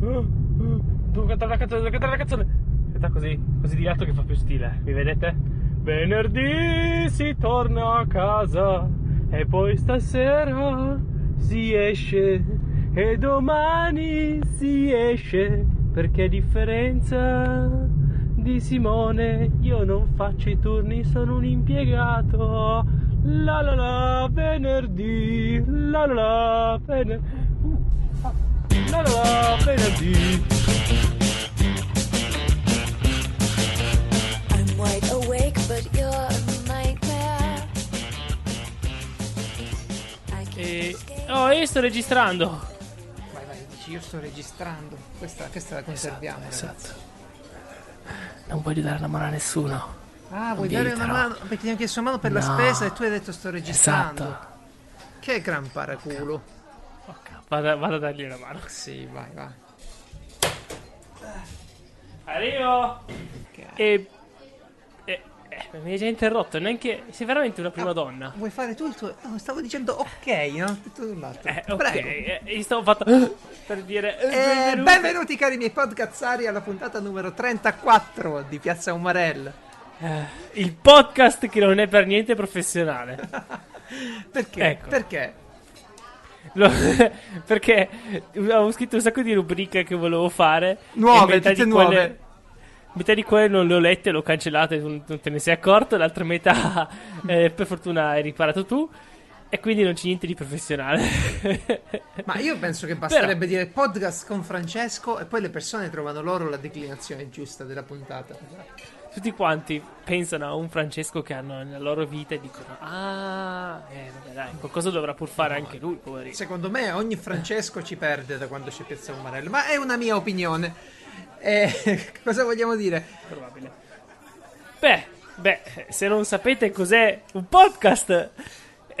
Devo cantare la canzone, devo la canzone. Aspetta così, così di lato che fa più stile. Mi vedete? Venerdì si torna a casa e poi stasera si esce e domani si esce perché a differenza di Simone io non faccio i turni, sono un impiegato. La la la venerdì, la la la venerdì. La la la venerdì. I'm wide awake, but you're a nightmare. I can't E... escape. Oh, io sto registrando. Vai, vai, dici io sto registrando. Questa, questa la conserviamo. ragazzi. Esatto. Non voglio dare la mano a nessuno. Ah, vuoi Non dare una mano? Perché ti hanno chiesto una mano per la No. spesa e tu hai detto sto registrando. Esatto. Che gran paraculo. Vado, vado a dargli una mano. Sì, vai, vai. Arrivo. Che- E... e- eh, mi hai già interrotto, neanche... Sei veramente una prima donna. Vuoi fare tu il tuo... No, stavo dicendo ok, non ho detto null'altro. Eh, ok, Prego. eh, io stavo fatto... Per dire... eh, Eh, benvenuti. benvenuti cari miei podcazzari alla puntata numero 34 di Piazza Umarell. Eh, il podcast che non è per niente professionale. Perché? Ecco. Perché? Lo- perché avevo scritto un sacco di rubriche che volevo fare. Nuove, metà tutte di nuove. Quelle, metà di quelle non le ho lette, le ho cancellate, non, non te ne sei accorto. L'altra metà, eh, per fortuna, hai riparato tu. E quindi non c'è niente di professionale. Ma io penso che basterebbe dire podcast con Francesco e poi le persone trovano loro la declinazione giusta della puntata. Tutti quanti pensano a un Francesco che hanno nella loro vita e dicono: Ah, eh, vabbè, dai, qualcosa dovrà pur fare anche lui, poverino. Secondo me ogni Francesco ci perde da quando c'è Piazza Umarell, ma è una mia opinione. Eh, cosa vogliamo dire? Probabile. Beh, beh, se non sapete cos'è un podcast,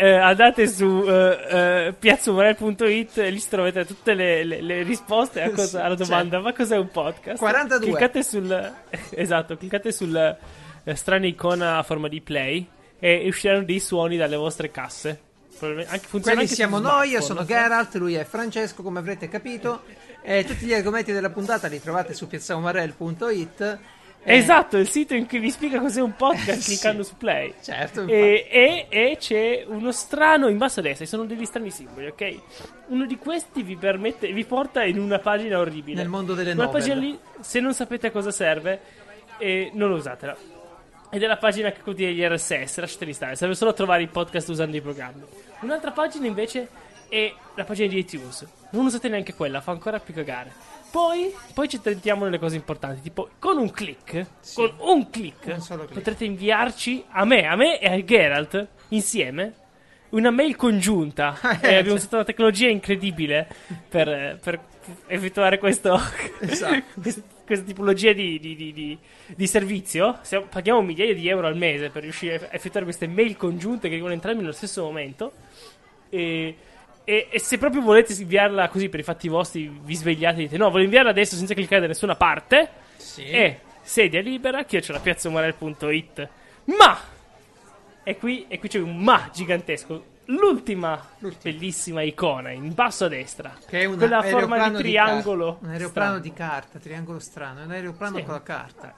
eh, andate su eh, eh, piazzumorel.it e lì trovate tutte le, le- le risposte cosa- alla domanda: ma cos'è un podcast? 42. Cliccate sul. esatto, cliccate sul eh, strana icona a forma di play e usciranno dei suoni dalle vostre casse. Anche, Quelli siamo noi, io sono no? Geralt, lui è Francesco, come avrete capito. E tutti gli argomenti della puntata li trovate su piazzaumarell.it. Eh, Esatto, il sito in cui vi spiega cos'è un podcast Sì. cliccando su play. Certo. E, e- e c'è uno strano in basso a destra, ci sono degli strani simboli, ok? Uno di questi vi permette, vi porta in una pagina orribile. Nel mondo delle Quella novel. pagina lì, se non sapete a cosa serve, eh, non usatela. Ed è la pagina che contiene gli RSS, lasciateli stare, serve solo a trovare i podcast usando i programmi. Un'altra pagina invece è la pagina di iTunes. Non usate neanche quella, fa ancora più cagare. Poi, poi ci entriamo nelle cose importanti, tipo con un click, con un click, Un potrete inviarci a me, a me e a Geralt insieme una mail congiunta. Eh, e abbiamo sì. usato una tecnologia incredibile per, per effettuare questo, Esatto. quest- questa tipologia di, di- di- di- servizio. Stiamo- paghiamo migliaia di euro al mese per riuscire a effettuare queste mail congiunte che devono entrarmi nello stesso momento. E, e- e se proprio volete inviarla così per i fatti vostri, vi svegliate e dite no, voglio inviarla adesso senza cliccare da nessuna parte. Sì. E sedia libera, chiocciolapiazzomorel.it. Ma! E qui, e qui c'è un ma gigantesco. L'ultima, L'ultima. bellissima icona in basso a destra. Che è un quella forma di triangolo. carta. un aeroplano strano. di carta, triangolo strano. È un aeroplano Sì. con la carta.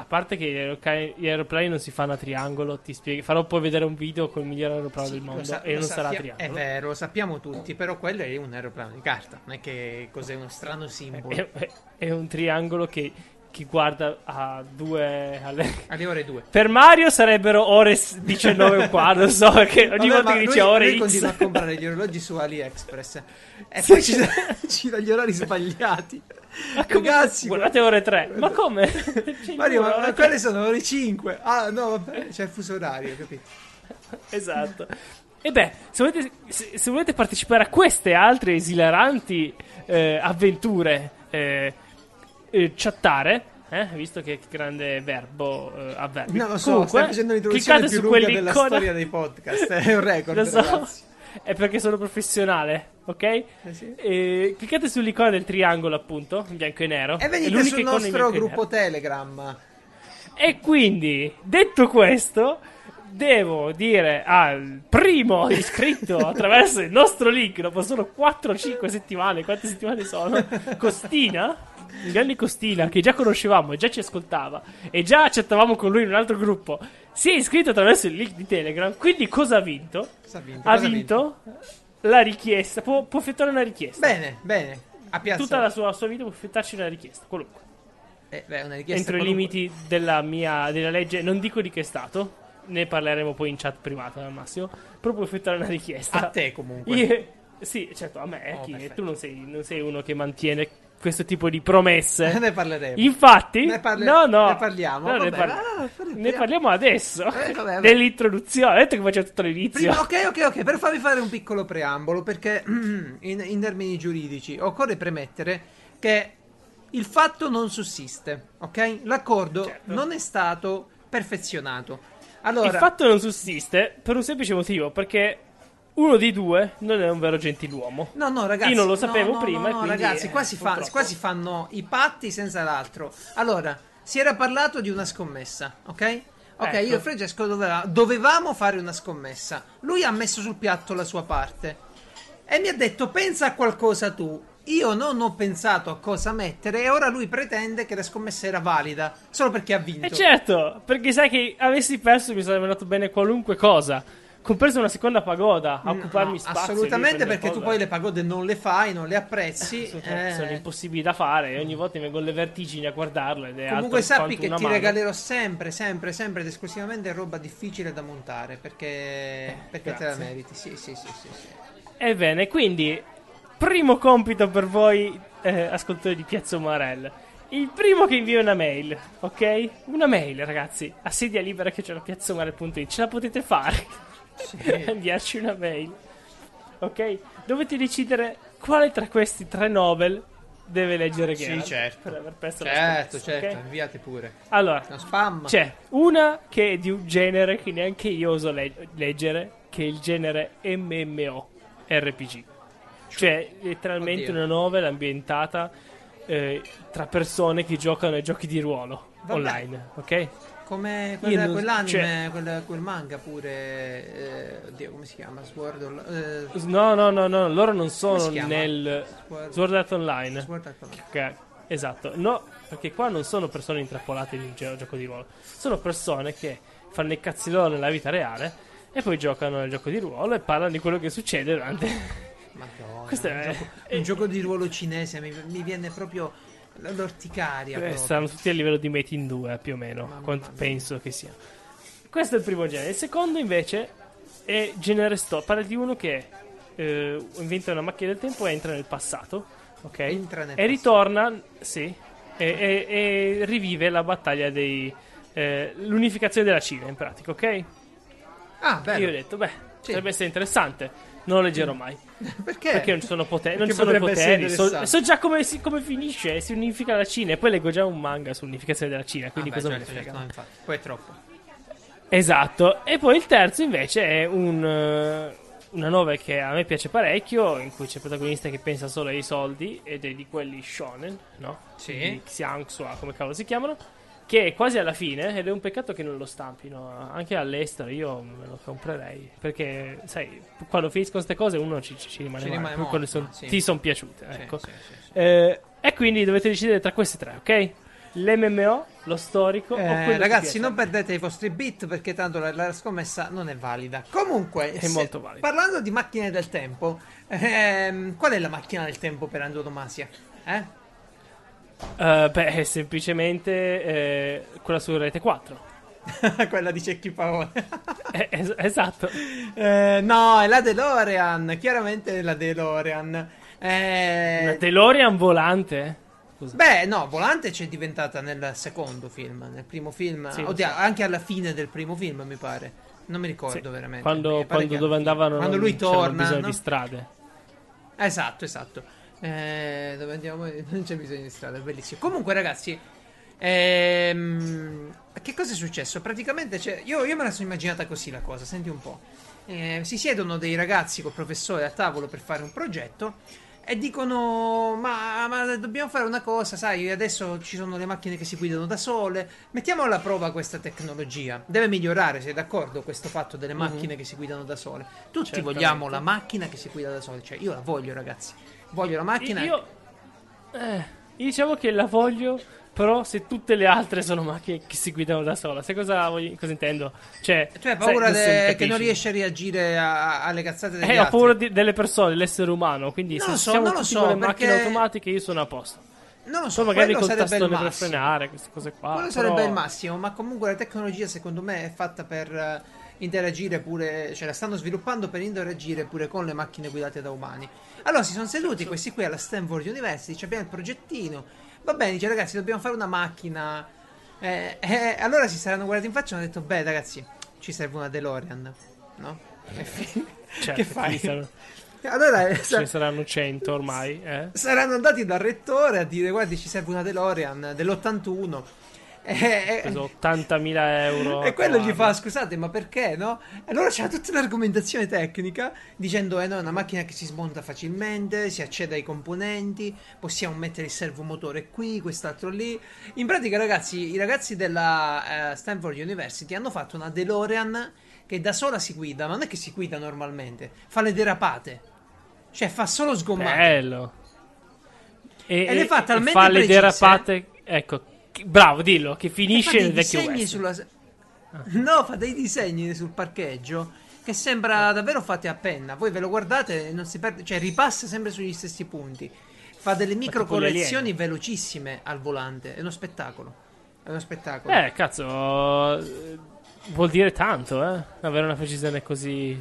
A parte che gli, aeroplani non si fanno a triangolo, ti spiego. Farò poi vedere un video con il miglior aeroplano del Lo mondo sa- e non sarà a triangolo. È vero, lo sappiamo tutti, però quello è un aeroplano di carta. Non è che cos'è uno strano simbolo. È, è- è un triangolo che, che guarda a due. alle- Alle ore 2. Per Mario sarebbero ore s- 19 e quarto, non so, perché ogni volta che dice ore lui X. continua a comprare gli orologi su AliExpress e Sì. poi ci dà gli orari sbagliati. Ma come? Ragazzi, Guardate ore 3. Ma come? Mario, ma, ma ore quelle sono ore 5. Ah, no, vabbè, c'è il fuso orario, capito? Esatto. E beh, se volete, se, se volete partecipare a queste altre esilaranti eh, avventure, eh, eh, chattare, eh, visto che grande verbo eh, avverbio. No, lo so, Comunque, stai facendo l'introduzione più lunga della storia dei podcast. È un record, Lo so, ragazzi. è perché sono professionale, ok? Eh sì. E cliccate sull'icona del triangolo, appunto, in bianco e nero. E venite sul nostro gruppo. Telegram. E quindi, detto questo, devo dire al primo iscritto attraverso il nostro link dopo solo 4-5 settimane, quante settimane sono? Costina, il grande Costina che già conoscevamo e già ci ascoltava e già chattavamo con lui in un altro gruppo, si è iscritto attraverso il link di Telegram. Quindi cosa ha vinto? Cosa ha vinto? Ha Cosa vinto la richiesta, può, può effettuare una richiesta. Bene, bene. A piazza. Tutta la sua, sua vita può effettuarsi una richiesta, qualunque. Eh, beh, una richiesta Entro i qualunque. limiti della mia della legge, non dico di che stato, ne parleremo poi in chat privata al massimo, però puoi effettuare una richiesta. A te comunque. Io- sì, certo, a me, eh, Oh, chi- tu non sei, non sei uno che mantiene questo tipo di promesse. ne parleremo. Infatti, Ne parle- no, no, ne parliamo, no, ne, par- ah, ne parliamo adesso. Eh, vabbè. Nell'introduzione, ho detto che faccio tutto l'inizio. Prima- ok, ok, ok, per farvi fare un piccolo preambolo, perché in, in termini giuridici occorre premettere che il fatto non sussiste, ok? L'accordo Certo. non è stato perfezionato. Allora, Il fatto non sussiste per un semplice motivo, perché uno dei due non è un vero gentiluomo. No, no, ragazzi. Io non lo sapevo no, prima no, no, ragazzi, eh, qua si, fa- qua si fanno i patti senza l'altro. Allora, si era parlato di una scommessa, ok? Ok, Ecco. io e Francesco doveva- dovevamo fare una scommessa. Lui ha messo sul piatto la sua parte e mi ha detto pensa a qualcosa tu. Io non ho pensato a cosa mettere e ora lui pretende che la scommessa era valida solo perché ha vinto. E certo, perché sai che avessi perso mi sarebbe andato bene qualunque cosa. Compreso una seconda pagoda a No, occuparmi spazio. assolutamente perché tu poi le pagode non le fai, non le apprezzi. Assolutamente, sono eh. impossibili da fare e ogni volta mi vengono le vertigini a guardarlo ed è Comunque sappi che ti mano. regalerò sempre, sempre, sempre ed esclusivamente roba difficile da montare perché, perché te la meriti. Sì, sì, sì, sì, sì. Ebbene, quindi, primo compito per voi, eh, ascoltatori di Piazza Marel. Il primo che invia una mail, ok? Una mail, ragazzi, a sedia libera che c'è la piazzomare.it. Ce la potete fare? Inviarci una mail, ok? Dovete decidere quale tra questi tre novel deve leggere Sì, Geralt certo. per aver perso la Certo, scommessa, certo, inviate pure. Allora, No spam. c'è una che è di un genere che neanche io oso le- leggere, che è il genere MMO RPG. Cioè, letteralmente Oddio. una novel ambientata eh, tra persone che giocano ai giochi di ruolo Vabbè. online, ok? Come quella- non- quell'anime, cioè- quel, quel manga pure. eh, oddio, come si chiama? Sword Online. eh, No, no, no, no, loro non sono nel Sword- Sword Art Online. Sword Art Online. Che- esatto, no, perché qua non sono persone intrappolate in un gio- gioco di ruolo, sono persone che fanno i cazzi loro nella vita reale e poi giocano nel gioco di ruolo e parlano di quello che succede durante. Madonna, Questo un, è- gioco, un gioco di ruolo cinese mi, mi viene proprio l'orticaria. Eh. Stanno tutti a livello di Metin 2 più o meno, Mamma quanto mia. penso che sia. Questo è il primo genere. Il secondo invece è genere stop. Parla di uno che eh, inventa una macchina del tempo e entra nel passato, ok? Entra nel e passato. ritorna, sì, e, e- e rivive la battaglia dei... eh, l'unificazione della Cina in pratica, ok? Ah, bello. Io ho detto, beh, Sì. potrebbe essere interessante. Non lo leggerò mai. Perché? Perché non sono poteri, non sono poteri. So, so già come, si- come finisce. Si unifica la Cina. E poi leggo già un manga sull'unificazione della Cina. Quindi Ah, cosa certo, me ne certo, frega? no, infatti. Poi è troppo. Esatto. E poi il terzo invece è un, eh, una novel che a me piace parecchio. In cui c'è il protagonista che pensa solo ai soldi. Ed è di quelli shonen, no? Sì. Di Xianxua, come cavolo si chiamano. Che è quasi alla fine. Ed è un peccato che non lo stampino. Anche all'estero io me lo comprerei. Perché, sai, quando finiscono queste cose uno ci, ci- rimane Ci male. rimane morto, son- sì. ti sono piaciute. Ecco. sì, sì, sì. Eh, e quindi dovete decidere tra questi tre, ok? L'MMO, lo storico Eh, ragazzi, non perdete i vostri bit perché tanto la, la scommessa non è valida. Comunque, È molto valida. parlando di macchine del tempo, ehm, qual è la macchina del tempo per antonomasia? Eh? Eh, beh, semplicemente eh, quella su Rete 4. Quella di Cecchi Paone. Eh, es- esatto. Eh, no, è la DeLorean. Chiaramente è la DeLorean. Eh, Una DeLorean volante. Scusa. Beh, no, Volante c'è diventata nel secondo film. Nel primo film, Sì, oddio, so. anche alla fine del primo film, mi pare. Non mi ricordo Sì. veramente. Quando, quando dove andavano Quando lui torna. no? di strade. Esatto, esatto. Eh, dove andiamo? Non c'è bisogno di strada, bellissimo. Comunque, ragazzi, ehm, che cosa è successo? Praticamente, c'è- io, io me la sono immaginata così la cosa. Senti un po'. Eh, si siedono dei ragazzi col professore a tavolo per fare un progetto. e dicono: ma, ma dobbiamo fare una cosa, sai, adesso ci sono le macchine che si guidano da sole. Mettiamo alla prova questa tecnologia. Deve migliorare, sei d'accordo? Questo fatto delle macchine che si guidano da sole. Tutti Certamente. vogliamo la macchina che si guida da sole. Cioè, io la voglio, ragazzi. Voglio la macchina. Io, eh, io diciamo che la voglio, però se tutte le altre sono macchine che si guidano da sola, sai cosa, voglio- cosa intendo? Cioè, Cioè, hai sai, paura se de- che non riesci a reagire a- alle cazzate degli Eh, ho altri. paura di- delle persone, dell'essere umano, quindi Non se lo so, siamo non lo tutti so, con le perché- macchine automatiche io sono a posto. Non lo so, Poi magari il tastone per frenare, queste cose qua. Quello però- sarebbe il massimo, ma comunque la tecnologia secondo me è fatta per eh, interagire pure, cioè la stanno sviluppando per interagire pure con le macchine guidate da umani. Allora si sono seduti questi qui alla Stanford University, ci abbiamo il progettino, va bene, dice ragazzi dobbiamo fare una macchina, eh, eh, allora si saranno guardati in faccia e hanno detto beh ragazzi ci serve una DeLorean, no? E Certo, che fai? saranno- Allora eh, Ce ne saranno 100 ormai, eh? saranno andati dal rettore a dire guardi ci serve una DeLorean dell'81 e, Preso 80.000 euro. e quello gli fa scusate ma perché no? E allora c'era tutta un'argomentazione tecnica dicendo eh no è una macchina che si smonta facilmente si accede ai componenti possiamo mettere il servomotore qui quest'altro lì in pratica ragazzi i ragazzi della eh, Stanford University hanno fatto una DeLorean che da sola si guida ma non è che si guida normalmente fa le derapate cioè fa solo sgommate Bello. E, E le fa talmente fa le precise. derapate. Ecco, bravo, dillo, che finisce nel vecchio West. sulla... No, fa dei disegni sul parcheggio che sembra davvero fatti a penna. Voi ve lo guardate e non si perde, cioè ripassa sempre sugli stessi punti. Fa delle micro correzioni velocissime al volante. È uno spettacolo. È uno spettacolo. Eh, cazzo, vuol dire tanto, eh? Avere una precisione così.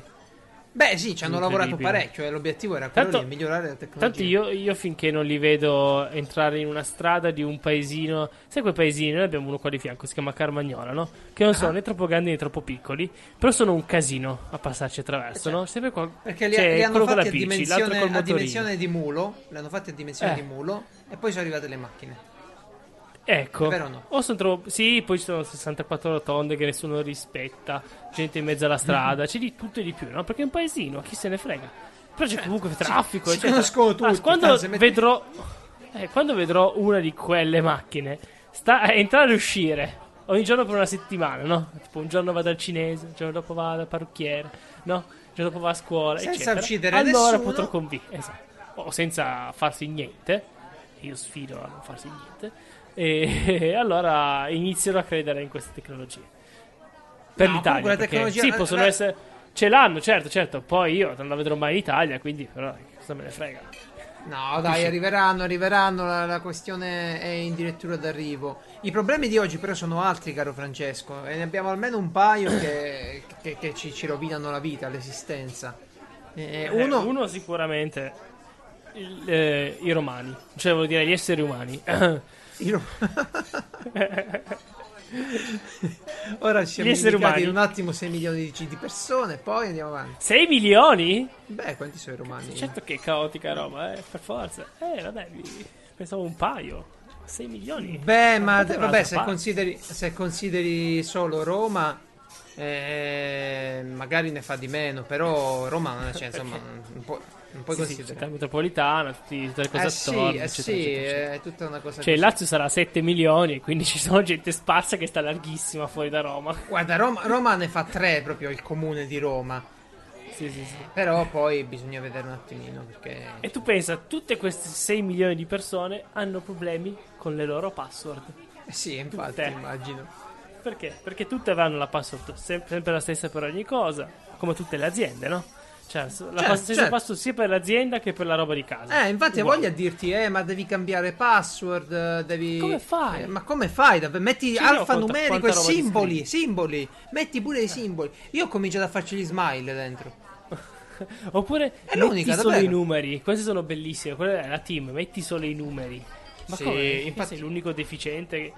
Beh, sì, ci hanno lavorato parecchio e l'obiettivo era quello Tanto- di migliorare la tecnologia. Tanto io, io finché non li vedo entrare in una strada di un paesino, sai quei paesini? Noi abbiamo uno qua di fianco, si chiama Carmagnola, no? Che non sono Ah. né troppo grandi né troppo piccoli, però sono un casino a passarci attraverso, no? Sempre qua. Perché li, c'è li hanno fatti a bici, dimensione, a dimensione di mulo. Li hanno fatti a dimensione Eh. di mulo. E poi sono arrivate le macchine. Ecco, no? o sono troppo... Sì, poi ci sono 64 rotonde che nessuno rispetta, gente in mezzo alla strada, c'è di tutto e di più, no? Perché è un paesino, chi se ne frega. Però c'è comunque traffico, si eccetera. conoscono tutti, Ah, quando tanto se metti- vedrò... eh, quando vedrò una di quelle macchine sta a entrare e uscire ogni giorno per una settimana, no? Tipo un giorno va dal cinese, il giorno dopo va dal parrucchiere, no? Il giorno dopo va a scuola, Senza eccetera. uccidere allora nessuno. potrò convincere. Esatto. O senza farsi niente. Io sfido a non farsi niente. E allora inizierò a credere in queste tecnologie. Per No, l'Italia. perché tecnologia- sì, possono la- essere. Ce l'hanno, certo, certo. Poi io non la vedrò mai in Italia, quindi però cosa me ne frega. No, dai, arriveranno, arriveranno. La, la questione è in dirittura d'arrivo. I problemi di oggi, però, sono altri, caro Francesco. E ne abbiamo almeno un paio che, che- che ci, ci rovinano la vita, l'esistenza. Eh, Eh, uno, uno sicuramente il- eh, i romani, cioè vuol dire gli esseri umani. io- Ora ci siamo indicati in un attimo 6 milioni di, persone, poi andiamo avanti. 6 milioni? Beh, quanti sono i romani? Certo che è caotica roba, eh, per forza. Eh, vabbè, pensavo un paio. 6 milioni. Beh, ma Vabbè, vabbè, se consideri, se consideri solo Roma, eh, magari ne fa di meno, però Roma cioè, insomma, non puoi, non puoi Sì, sì, considerare. città metropolitana, tutti, tutte le cose eh sì, attorno, eh eccetera, sì, eccetera, è tutta una cosa Cioè, il così. Lazio sarà 7 milioni, quindi ci sono gente sparsa che sta larghissima fuori da Roma. Guarda, Roma, Roma ne fa tre proprio il comune di Roma, Sì, sì, sì. però poi bisogna vedere un attimino perché... E tu pensa, tutte queste 6 milioni di persone hanno problemi con le loro password. Eh sì, infatti, Tutte. immagino. Perché? Perché tutte avranno la password sem- sempre la stessa per ogni cosa, come tutte le aziende, no? Cioè, la Certo, pas- stessa certo. password sia per l'azienda che per la roba di casa. Eh, infatti, Uguale. voglia dirti, eh, ma devi cambiare password, eh, devi... Come fai? Eh, ma come fai? Metti Sì, alfanumerico e simboli, simboli. Metti pure i simboli. Io ho cominciato a farci gli smile dentro. Oppure È metti solo davvero. i numeri. Queste sono bellissime. Quella è la team, metti solo i numeri. Ma Sì, come? Infatti- sei l'unico deficiente che...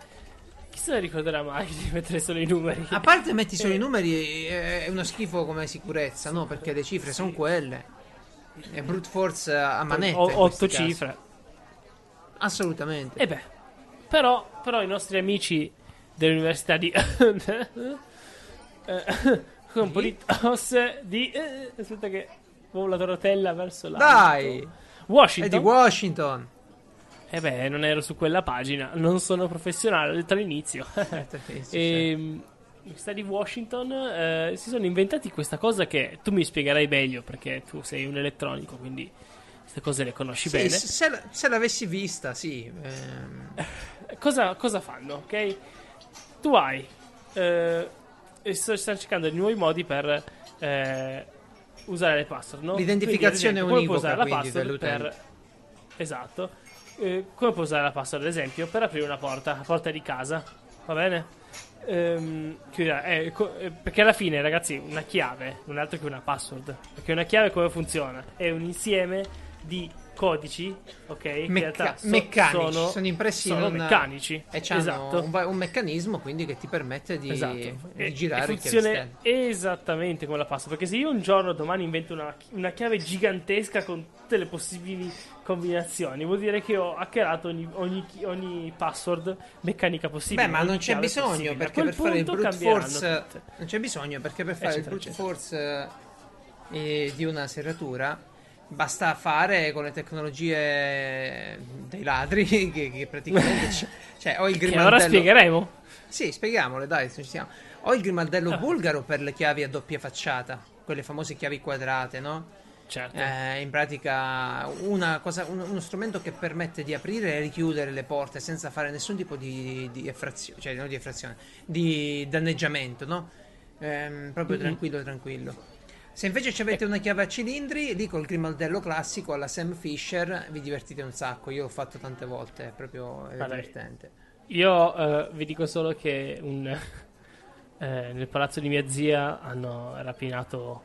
Chi se ne ricorderà mai di mettere solo i numeri? A parte metti solo Eh. i numeri, eh, è uno schifo come sicurezza, no? Perché le cifre sono quelle. È brute force a manetta. O- otto questi casi. cifre. Assolutamente. E beh, però, però i nostri amici dell'università di... eh, con un po' di eh, aspetta che ho la rotella verso l'alto. Dai! Washington. È di Washington. Eh beh, non ero su quella pagina, non sono professionale, l'ho detto all'inizio. Sì, sì, e sta di Washington eh, si sono inventati questa cosa che tu mi spiegherai meglio perché tu sei un elettronico, quindi queste cose le conosci Sì, bene. se, se- se l'avessi vista, sì. ehm, Cosa, cosa fanno, ok? Tu hai eh, stanno cercando di nuovi modi per eh, usare le password, no? L'identificazione Quindi, esempio, univoca, usare la password per esatto. Eh, come puoi usare la password, ad esempio, per aprire una porta, la porta di casa, va bene? Ehm, eh, co- eh, perché alla fine, ragazzi, una chiave non è altro che una password. Perché una chiave come funziona? È un insieme di codici, ok? mecca- realtà so- meccanici, sono, sono impressi sono in un- meccanici. E c'hanno esatto. un, un meccanismo quindi che ti permette di, Esatto. di E- girare e il funziona esattamente come la password. Perché se io un giorno domani invento una, una chiave gigantesca con tutte le possibili combinazioni, vuol dire che ho hackerato ogni, ogni, ogni password meccanica possibile. Beh, ma non c'è bisogno perché per fare il brute force tutte. non c'è bisogno perché per fare il Eccetera, brute eccetera. force eh, di una serratura basta fare con le tecnologie dei ladri che, che praticamente c'è- cioè o il grimaldello ora spiegheremo. Sì, spieghiamole, dai, ci siamo. O il grimaldello Ah. bulgaro per le chiavi a doppia facciata, quelle famose chiavi quadrate, no? Certo. Eh, in pratica una cosa, un- uno strumento che permette di aprire e richiudere le porte senza fare nessun tipo di, di effrazione, cioè non di effrazione, di danneggiamento, no? Ehm, proprio Mhm. tranquillo, tranquillo. Se invece ci avete una chiave a cilindri, lì col grimaldello classico alla Sam Fisher vi divertite un sacco. Io l'ho fatto tante volte, è proprio è Vabbè. divertente. Io eh, vi dico solo che un- eh, nel palazzo di mia zia hanno rapinato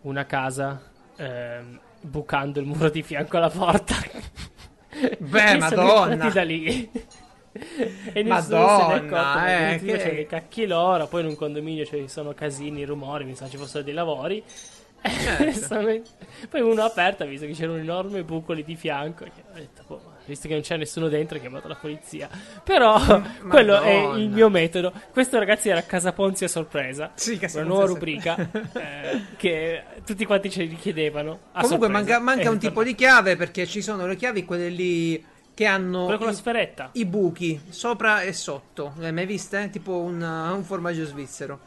una casa ehm, bucando il muro di fianco alla porta. Beh, sono Madonna. da lì. e nessuno se Madonna, ne è accorto eh, che- facevano che cacchi loro poi in un condominio ci sono casini, rumori mi sa ci fossero dei lavori. Certo. Sono- poi uno ha aperto ha visto che c'era un enorme buco lì di fianco e ho detto boh, visto che non c'è nessuno dentro ha chiamato la polizia. Però quello è Madonna. il mio metodo. Questo ragazzi era Casa Ponzi a sorpresa. Sì, Casa una nuova rubrica eh, che tutti quanti ce li richiedevano a Comunque sorpresa. manca, manca un tipo di chiave perché ci sono le chiavi quelle lì che hanno quello con la i, sferetta i buchi sopra e sotto. Le hai mai viste? Tipo un, un formaggio svizzero.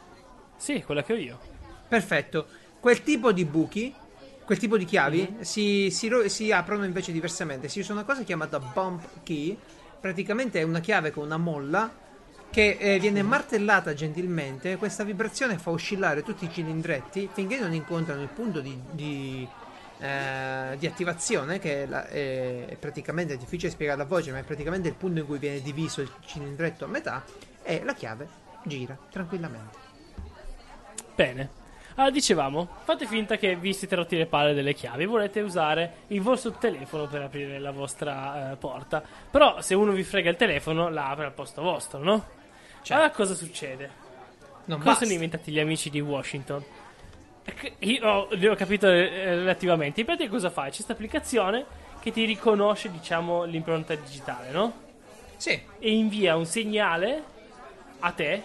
sì quella che ho io Perfetto. Quel tipo di buchi, quel tipo di chiavi Mhm. si, si si aprono invece diversamente. Si usa una cosa chiamata bump key. Praticamente è una chiave con una molla che eh, viene Mhm. martellata gentilmente. Questa vibrazione fa oscillare tutti i cilindretti finché non incontrano il punto di, di, eh, di attivazione, che è, la- è- è praticamente è difficile spiegare a voce, ma è praticamente il punto in cui viene diviso il cilindretto a metà. E la chiave gira tranquillamente. Bene. Allora, dicevamo, fate finta che vi siete rotti le palle delle chiavi, volete usare il vostro telefono per aprire la vostra eh, porta. Però se uno vi frega il telefono, la apre al posto vostro, no? Cioè, Allora cosa succede? non Cosa basta. sono inventati gli amici di Washington? Io ho, li ho capito eh, relativamente. In pratica cosa fai? C'è questa applicazione che ti riconosce, diciamo, l'impronta digitale, no? Sì, e invia un segnale a te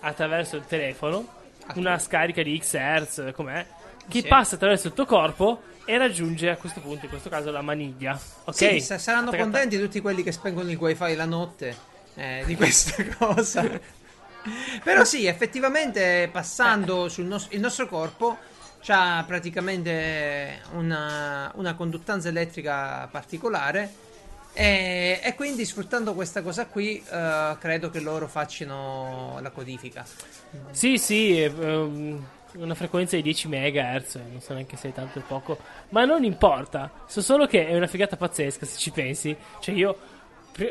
attraverso il telefono, A una te. scarica di X Hz, com'è, che Sì. passa attraverso il tuo corpo e raggiunge a questo punto, in questo caso, la maniglia. Ok? Sì, sa- saranno Attaccata- contenti tutti quelli che spengono il wifi la notte eh, di questa cosa. Però sì, effettivamente passando sul nos- il nostro corpo c'ha praticamente una, una conduttanza elettrica particolare e, e quindi sfruttando questa cosa qui eh, credo che loro facciano la codifica. Sì, sì, ehm, una frequenza di 10 MHz, non so neanche se è tanto o poco, ma non importa, so solo che è una figata pazzesca se ci pensi. Cioè io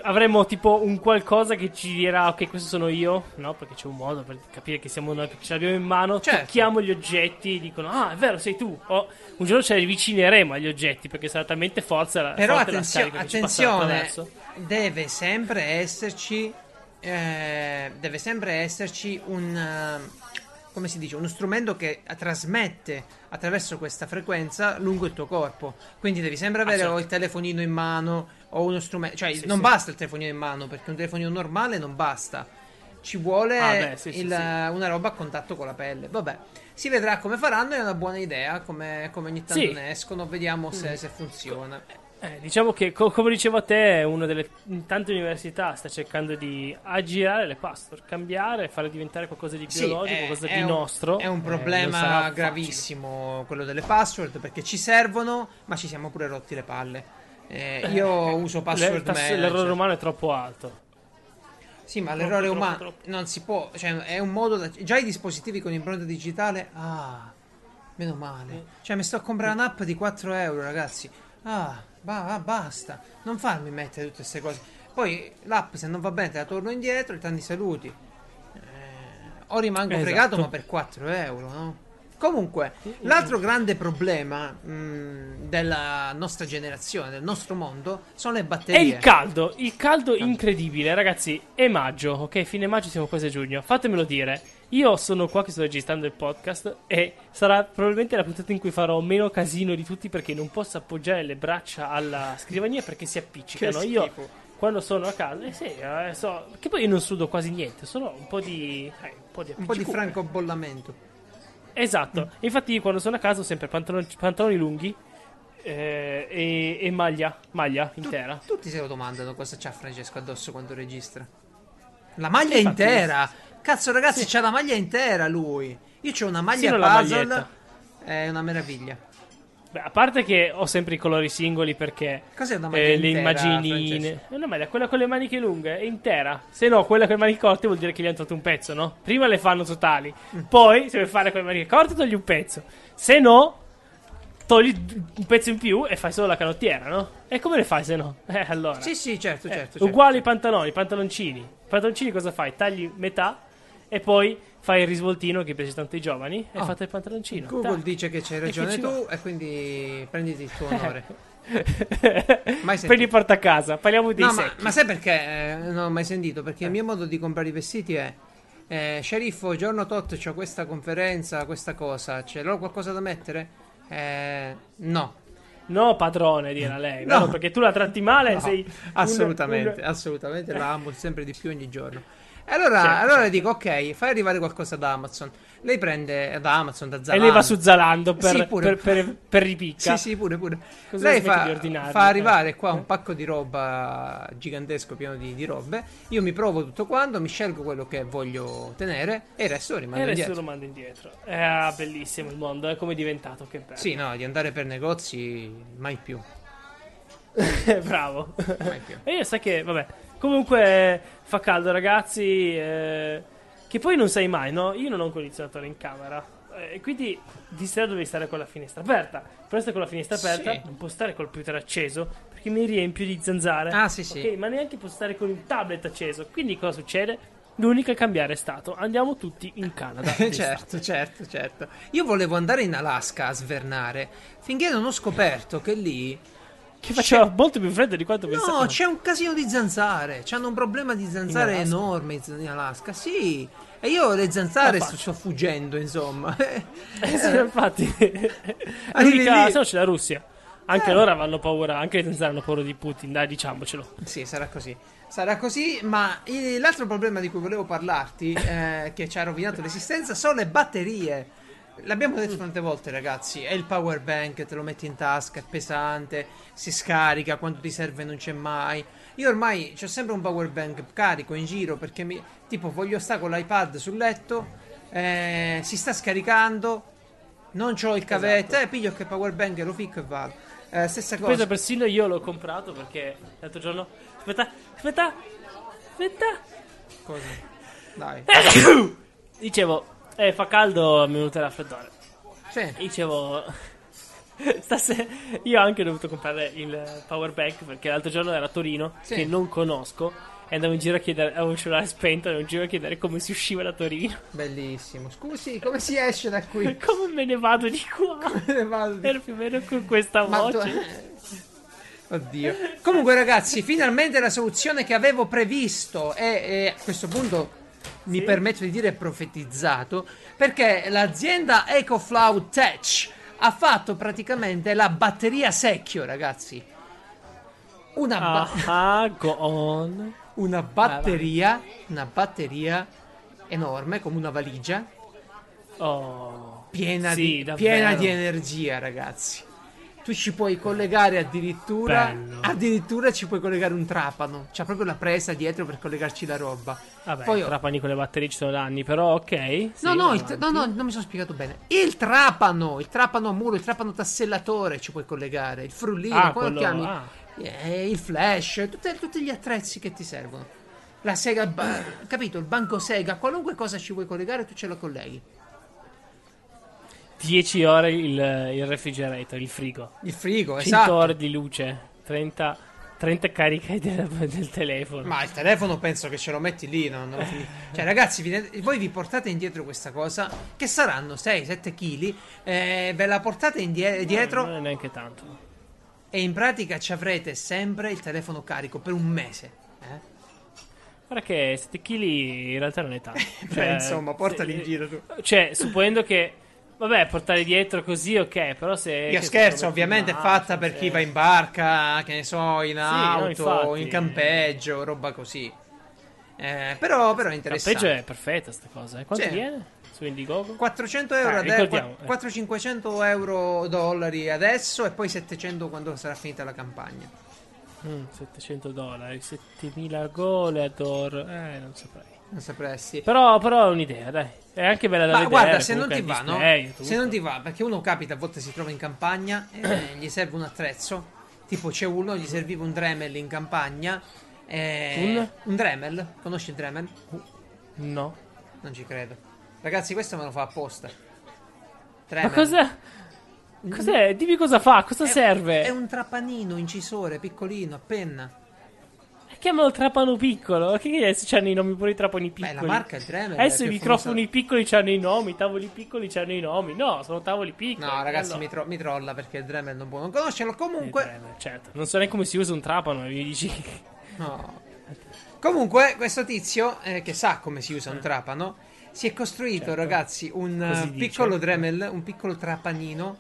avremmo tipo un qualcosa che ci dirà ok, questo sono io, no? Perché c'è un modo per capire che siamo noi, perché ce l'abbiamo in mano, Certo. tocchiamo gli oggetti, dicono "Ah, è vero, sei tu". O un giorno ci avvicineremo agli oggetti perché sarà talmente forza la Però la attenzio- passerà attenzione, deve sempre esserci, eh, deve sempre esserci un, eh, come si dice, uno strumento che trasmette attraverso questa frequenza lungo il tuo corpo. Quindi devi sempre avere certo. o il telefonino in mano o uno strumento, cioè Sì, non sì. basta il telefonino in mano perché un telefonino normale non basta. Ci vuole Ah, beh, sì, il- una roba a contatto con la pelle. Vabbè, si vedrà come faranno. È una buona idea. Come, come ogni tanto ne escono. Vediamo se, se funziona. Eh, diciamo che, co- come dicevo a te, una delle tante università sta cercando di aggirare le password, cambiare, fare diventare qualcosa di biologico, è- qualcosa è di un- nostro. È un Eh, problema facile. gravissimo quello delle password perché ci servono, ma ci siamo pure rotti le palle. Eh, io uso Le- password tass- manager. l'errore umano è troppo alto. Sì, ma Troppo, l'errore troppo, umano troppo. non si può, cioè è un modo da... Già i dispositivi con impronta digitale, ah, meno male. Cioè mi sto a comprare un'app di 4 euro, ragazzi. Ah, ba- ba- basta. Non farmi mettere tutte queste cose. Poi l'app se non va bene te la torno indietro e tanti saluti. Eh, o rimango Esatto. fregato ma per 4 euro, no? Comunque, l'altro grande problema mh, della nostra generazione, del nostro mondo, sono le batterie. il caldo, il caldo incredibile, ragazzi. È maggio, ok? Fine maggio siamo quasi a giugno. Fatemelo dire. Io sono qua che sto registrando il podcast e sarà probabilmente la puntata in cui farò meno casino di tutti perché non posso appoggiare le braccia alla scrivania perché si appiccicano. Io quando sono a casa, eh sì, eh, so, che poi io non sudo quasi niente, solo un po' di, eh, un po' di Un po' di francobollamento. Esatto, infatti io quando sono a casa ho sempre pantaloni, pantaloni lunghi eh, e, e maglia, maglia intera. Tutti se lo domandano cosa c'ha Francesco addosso quando registra. La maglia Infatti- intera! Cazzo, ragazzi, c'ha la maglia intera lui. Io c'ho una maglia Sì, puzzle. È una meraviglia. Beh, a parte che ho sempre i colori singoli perché Cos'è una maglia eh, le intera, immagini. Francesco? È una maglia, quella con le maniche lunghe è intera. Se no, quella con le maniche corte vuol dire che gli hanno tolto un pezzo, no? Prima le fanno totali, Mm. poi se vuoi fare con le maniche corte togli un pezzo. Se no, togli un pezzo in più e fai solo la canottiera, no? E come le fai se no? Eh, allora. Sì, sì, certo, Eh, certo. certo. Uguali i pantaloni, i pantaloncini. I pantaloncini cosa fai? Tagli metà e poi fai il risvoltino che piace tanto ai giovani e Oh. fate il pantaloncino. Google Tac. dice che c'hai ragione ci tu e quindi prenditi il tuo onore. Mai sentito. Prendi porta a casa, parliamo dei no, ma, ma sai perché eh, non ho mai sentito? Perché il mio modo di comprare i vestiti è eh, sceriffo, giorno tot c'ho questa conferenza, questa cosa, c'è loro qualcosa da mettere? Eh, no. No, padrone, dirà lei. No. No, perché tu la tratti male, No, sei un- assolutamente, un- assolutamente la amo sempre di più ogni giorno. E allora, Certo, allora dico, ok, fai arrivare qualcosa da Amazon. Lei prende da Amazon, da E Zalando. lei va su Zalando per, Sì, per, per, per ripicca. Sì, sì, pure, pure. Così Lei fa, fa arrivare eh. qua un pacco di roba gigantesco, pieno di, di robe. Io mi provo tutto quanto, mi scelgo quello che voglio tenere e il resto lo E rimando indietro. lo mando indietro. È bellissimo il mondo, è come è diventato, che bello. Sì, no, di andare per negozi mai più. Bravo. Mai più. E io sai che, vabbè, comunque fa caldo, ragazzi. eh, che poi non sai mai, no? Io non ho un condizionatore in camera. eh, E quindi di sera dovevi stare con la finestra aperta. Per stare con la finestra aperta, Sì. non può stare col computer acceso perché mi riempio di zanzare. Ah, sì, sì. Ok, ma neanche può stare con il tablet acceso. Quindi cosa succede? L'unico a cambiare è stato andiamo tutti in Canada. certo, certo, certo. Io volevo andare in Alaska a svernare finché non ho scoperto che lì. Che faceva molto più freddo di quanto No, pensavo. c'è un casino di zanzare. C'hanno un problema di zanzare In enorme in Alaska. Sì. E io le zanzare Ma sto, sto fuggendo, insomma. Eh sì, infatti. Arrivi L'unica, se no c'è la Russia. Anche Eh. loro hanno paura, anche le zanzare hanno paura di Putin, dai, diciamocelo. Sì, sarà così. Sarà così, ma il- l'altro problema di cui volevo parlarti, eh, che ci ha rovinato l'esistenza, sono le batterie. L'abbiamo detto tante volte, ragazzi. È il power bank, te lo metti in tasca, è pesante, si scarica, quando ti serve non c'è mai. Io ormai ho sempre un power bank carico in giro perché mi, tipo voglio stare con l'iPad sul letto, eh, si sta scaricando, non ho il cavetto, Esatto. eh, piglio che power bank lo ficco e vado. Eh, stessa Questo cosa. persino io l'ho comprato perché l'altro giorno. Aspetta, aspetta, aspetta. Cosa? Dai. Dicevo, eh, fa caldo, mi è venuto il raffreddore. Sì. Dicevo, stasera io ho anche dovuto comprare il power bank perché l'altro giorno ero a Torino, Sì. che non conosco, e andavo in giro a chiedere, avevo il cellulare spento, andavo in giro a chiedere come si usciva da Torino. Bellissimo. Scusi, come si esce da qui? come me ne vado di qua? Vado di- Ero più o meno con questa Ma tu- voce. Oddio. Comunque, ragazzi, finalmente la soluzione che avevo previsto e, e a questo punto mi Sì. permetto di dire profetizzato perché l'azienda EcoFlow Tech ha fatto praticamente la batteria secchio, ragazzi. Una, ba- on. una batteria, una batteria enorme come una valigia Oh. piena, Sì, di, piena di energia, ragazzi. Tu ci puoi collegare addirittura. Bello. Addirittura ci puoi collegare un trapano. C'ha proprio la presa dietro per collegarci la roba. Vabbè, Poi- trapani con le batterie ci sono da anni, però ok. sì, No, no, il no, no, non mi sono spiegato bene. Il trapano, il trapano a muro, il trapano tassellatore ci puoi collegare. Il frullino, Ah, come lo chiami? ah. Eh, il flash, tutte- tutti gli attrezzi che ti servono. La sega, ba- capito? Il banco sega, qualunque cosa ci vuoi collegare, tu ce la colleghi. 10 ore il, il refrigerator, il frigo. Il frigo, 100 esatto. ore di luce, 30, 30 cariche del, del telefono. Ma il telefono penso che ce lo metti lì, no? Non fini- Cioè, ragazzi, vi- voi vi portate indietro questa cosa, che saranno 6-7 kg, eh, ve la portate indie- dietro Non è neanche tanto. e in pratica ci avrete sempre il telefono carico per un mese. Eh? Guarda che 7 kg in realtà non è tanto. Beh, insomma, portali se- in giro tu. Cioè, supponendo che... Vabbè, portare dietro così, ok, però se... Io scherzo, ovviamente è fatta per chi va in barca, che ne so, in no, auto, infatti. in campeggio, roba così. Eh, però, però è interessante. Campeggio è perfetta sta cosa, eh. Quanto Sì. viene? Su Indiegogo? 400 euro, Ah, ade- ricordiamo, eh. 400-500 euro dollari adesso e poi 700 quando sarà finita la campagna. Mm, 700 dollari, 7000 goleador, eh, non saprei. Non sapresti. Però, però è un'idea, dai. È anche bella da Ma vedere. guarda, se non ti va, no? display e tutto. Se non ti va, perché uno capita, a volte si trova in campagna e gli serve un attrezzo. Tipo c'è uno, gli serviva un Dremel in campagna. e- Un? Dremel? Conosci il Dremel? No. Non ci credo. Ragazzi, questo me lo fa apposta. Ma Dremel. cos'è? Cos'è? Dimmi cosa fa, cosa È- serve? È un trapanino incisore piccolino, a penna. Chiamalo trapano piccolo. Che adesso c'hanno i nomi pure i trapani Beh, piccoli. la marca è Dremel. Adesso i microfoni famosa- piccoli c'hanno i nomi, i tavoli piccoli c'hanno i nomi. No, sono tavoli piccoli. No, ragazzi, Allora. mi, tro- mi trolla perché il Dremel non può non conoscerlo. Eh, Comunque, Dremel, certo. Non so neanche come si usa un trapano, mi dici. no. Comunque, questo tizio eh, che sa come si usa un trapano si è costruito, Certo. ragazzi, un Così eh, dice. piccolo Dremel, un piccolo trapanino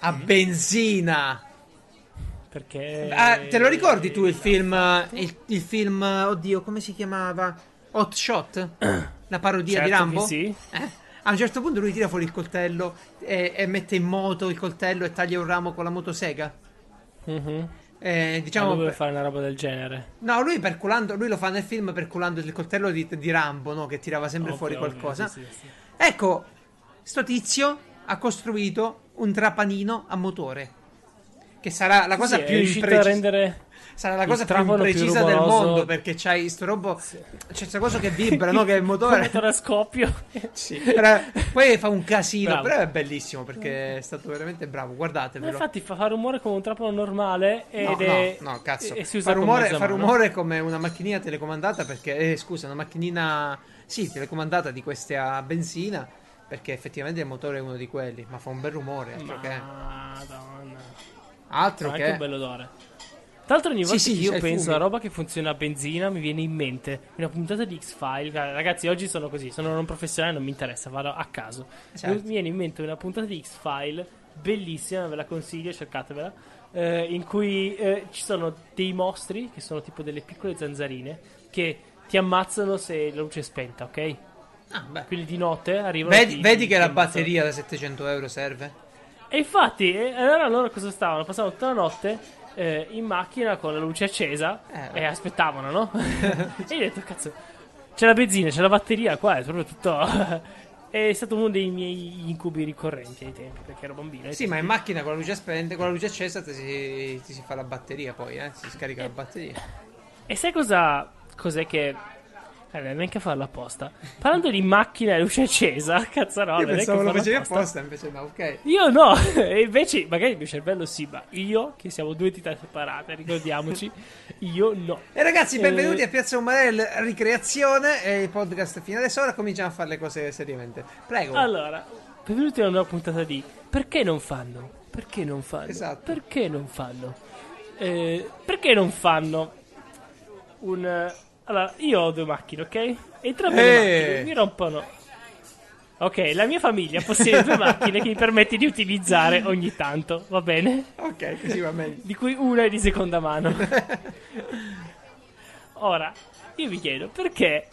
a Mm. benzina. Perché. Ah, te lo ricordi tu il film? Il, il film, oddio, come si chiamava? Hot Shot? La parodia di Certo Rambo? che sì. Eh, A un certo punto lui tira fuori il coltello e, e mette in moto il coltello e taglia un ramo con la motosega. Mhm. Eh, diciamo, lui vuole per- fare una roba del genere. no, lui perculando, lui lo fa nel film perculando il coltello di, di Rambo, no? Che tirava sempre Ovvio, fuori qualcosa. sì, sì, sì. Ecco, sto tizio ha costruito un trapanino a motore. Che sarà la cosa Sì, più imprecisa. rendere. Sarà la il cosa più trapano più imprecisa del mondo perché c'hai sto robo. C'è questa cosa che vibra, no? Che è il Come motore. a scoppio. Sì, però poi fa un casino. Bravo. Però è bellissimo perché è stato veramente bravo. Ma Guardatevelo. infatti fa, fa rumore come un trapano normale ed No, è. no, no, cazzo. E, e si usa fa rumore, fa rumore come una macchinina telecomandata perché, eh, scusa, una macchinina, sì, telecomandata di queste a benzina perché effettivamente il motore è uno di quelli, ma fa un bel rumore, altro che... Altro Fa anche che... un bel odore. Tra l'altro ogni Sì, volta sì, che io c'è il penso fumo. a roba che funziona a benzina mi viene in mente una puntata di X-File. Ragazzi, oggi sono così, sono non professionale, non mi interessa, vado a caso. Certo. Mi viene in mente una puntata di X-File bellissima, ve la consiglio, cercatevela. eh, in cui eh, ci sono dei mostri che sono tipo delle piccole zanzarine che ti ammazzano se la luce è spenta, ok? Ah. Quindi di notte arrivano. Vedi, ti- vedi ti che la ammazzano. batteria da 700 euro serve? E infatti, eh, allora loro cosa stavano? Passavano tutta la notte eh, in macchina con la luce accesa Eh, e aspettavano, no? e io ho detto, cazzo, c'è la benzina, c'è la batteria qua, è proprio tutto... è stato uno dei miei incubi ricorrenti ai tempi, perché ero bambino. Sì, ma in macchina con la luce spenta, con la luce accesa ti si, ti si fa la batteria poi, eh? Si scarica la batteria. E sai cosa... Cos'è che... Eh, neanche a farla apposta. Parlando di macchina e luce accesa, cazzarola, Io neanche pensavo lo facevi apposta. apposta, invece no, ok. Io no, e invece magari il mio cervello sì, ma io, che siamo due entità separate, ricordiamoci, io no. E ragazzi, benvenuti Eh. a Piazza Umarell Ricreazione e il podcast fino adesso. Ora cominciamo a fare le cose seriamente. Prego. Allora, benvenuti a una nuova puntata di Perché non fanno? Perché non fanno? Esatto. Perché non fanno? Eh, perché non fanno un... Allora, io ho due macchine, ok? Entrambe le Eh. macchine mi rompono... Ok, la mia famiglia possiede due macchine che mi permette di utilizzare ogni tanto, va bene? Ok, così va meglio. Di cui una è di seconda mano. Ora, io mi chiedo perché